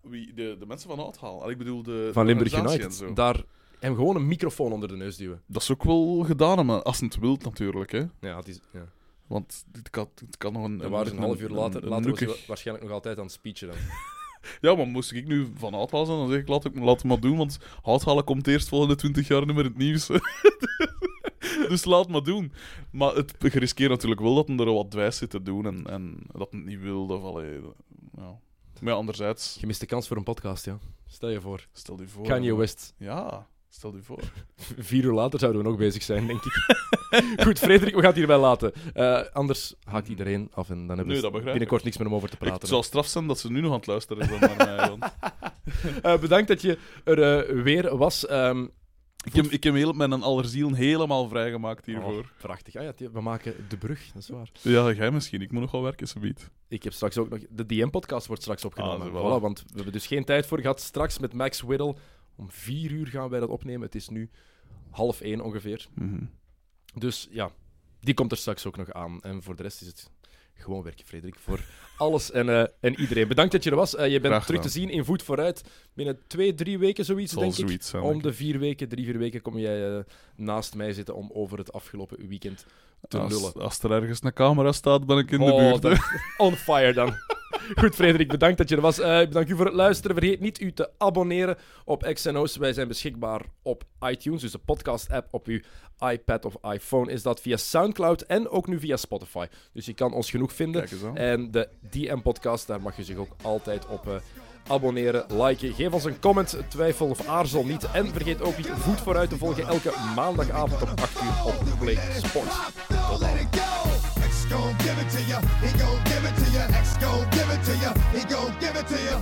Wie, de, de mensen van Houthaal. Al, Ik bedoel, de Van Limburg United. en zo. Daar hem gewoon een microfoon onder de neus duwen. Dat is ook wel gedaan, maar als het wilt natuurlijk, hè. Ja, het is, ja. Want het kan, het kan nog een... En waar is een half uur later, een later was waarschijnlijk nog altijd aan het speechen dan. Ja, maar moest ik nu van Houthaal zijn, dan zeg ik, laat, ik, laat het maar doen, want Houthalen komt eerst volgende 20 jaar niet meer in het nieuws. dus laat maar doen. Maar het geriskeert natuurlijk wel dat hij er wat dwijs zit te doen en, en dat hij het niet wil. Of, allee, ja. Maar ja, anderzijds, Je mist de kans voor een podcast, ja. Stel je voor. stel je voor... Kanye West. Ja, stel je voor. Vier uur later zouden we nog bezig zijn, denk ik. Goed, Frederik, we gaan het hierbij laten. Eh, anders haakt iedereen af en dan hebben we binnenkort niks meer om over te praten. het zou straf zijn dat ze nu nog aan het luisteren zijn naar mij. want Eh, bedankt dat je er eh, weer was. Ehm, Ik heb, ik heb heel, mijn allerziel helemaal vrijgemaakt hiervoor. oh, prachtig. Ah, ja, we maken de brug, dat is waar. Ja, jij misschien. Ik moet nog wel werken, subiet. Ik heb straks ook nog... De DM-podcast wordt straks opgenomen. Ah, voilà. voilà. want we hebben dus geen tijd voor gehad. Straks met Max Whittle. Om vier uur gaan wij dat opnemen. Het is nu half één ongeveer. Mhm. Dus ja, die komt er straks ook nog aan. En voor de rest is het gewoon werken, Frederik. Voor alles en, eh, en iedereen. Bedankt dat je er was. Eh, je bent terug te zien in Voet Vooruit. Binnen twee, drie weken zoiets, Zal denk ik. zoiets. Om de vier weken, drie, vier weken kom jij eh, naast mij zitten om over het afgelopen weekend te als, lullen. als er ergens een camera staat, ben ik in de Oh, buurt. on fire dan. Goed, Frederik, bedankt dat je er was. Eh bedankt u voor het luisteren. Vergeet niet u te abonneren op XNO's. Wij zijn beschikbaar op iTunes, dus de podcast-app op uw iPad of iPhone is dat via Soundcloud en ook nu via Spotify. Dus je kan ons genoeg vinden. En de DM-podcast, daar mag je zich ook altijd op eh, abonneren, liken. Geef ons een comment, twijfel of aarzel niet. En vergeet ook niet Voet vooruit te volgen elke maandagavond om 8 uur op Play Sports. Gon' give it to ya. He gon' give it to ya. X gon' give it to ya. He gon' give it to ya.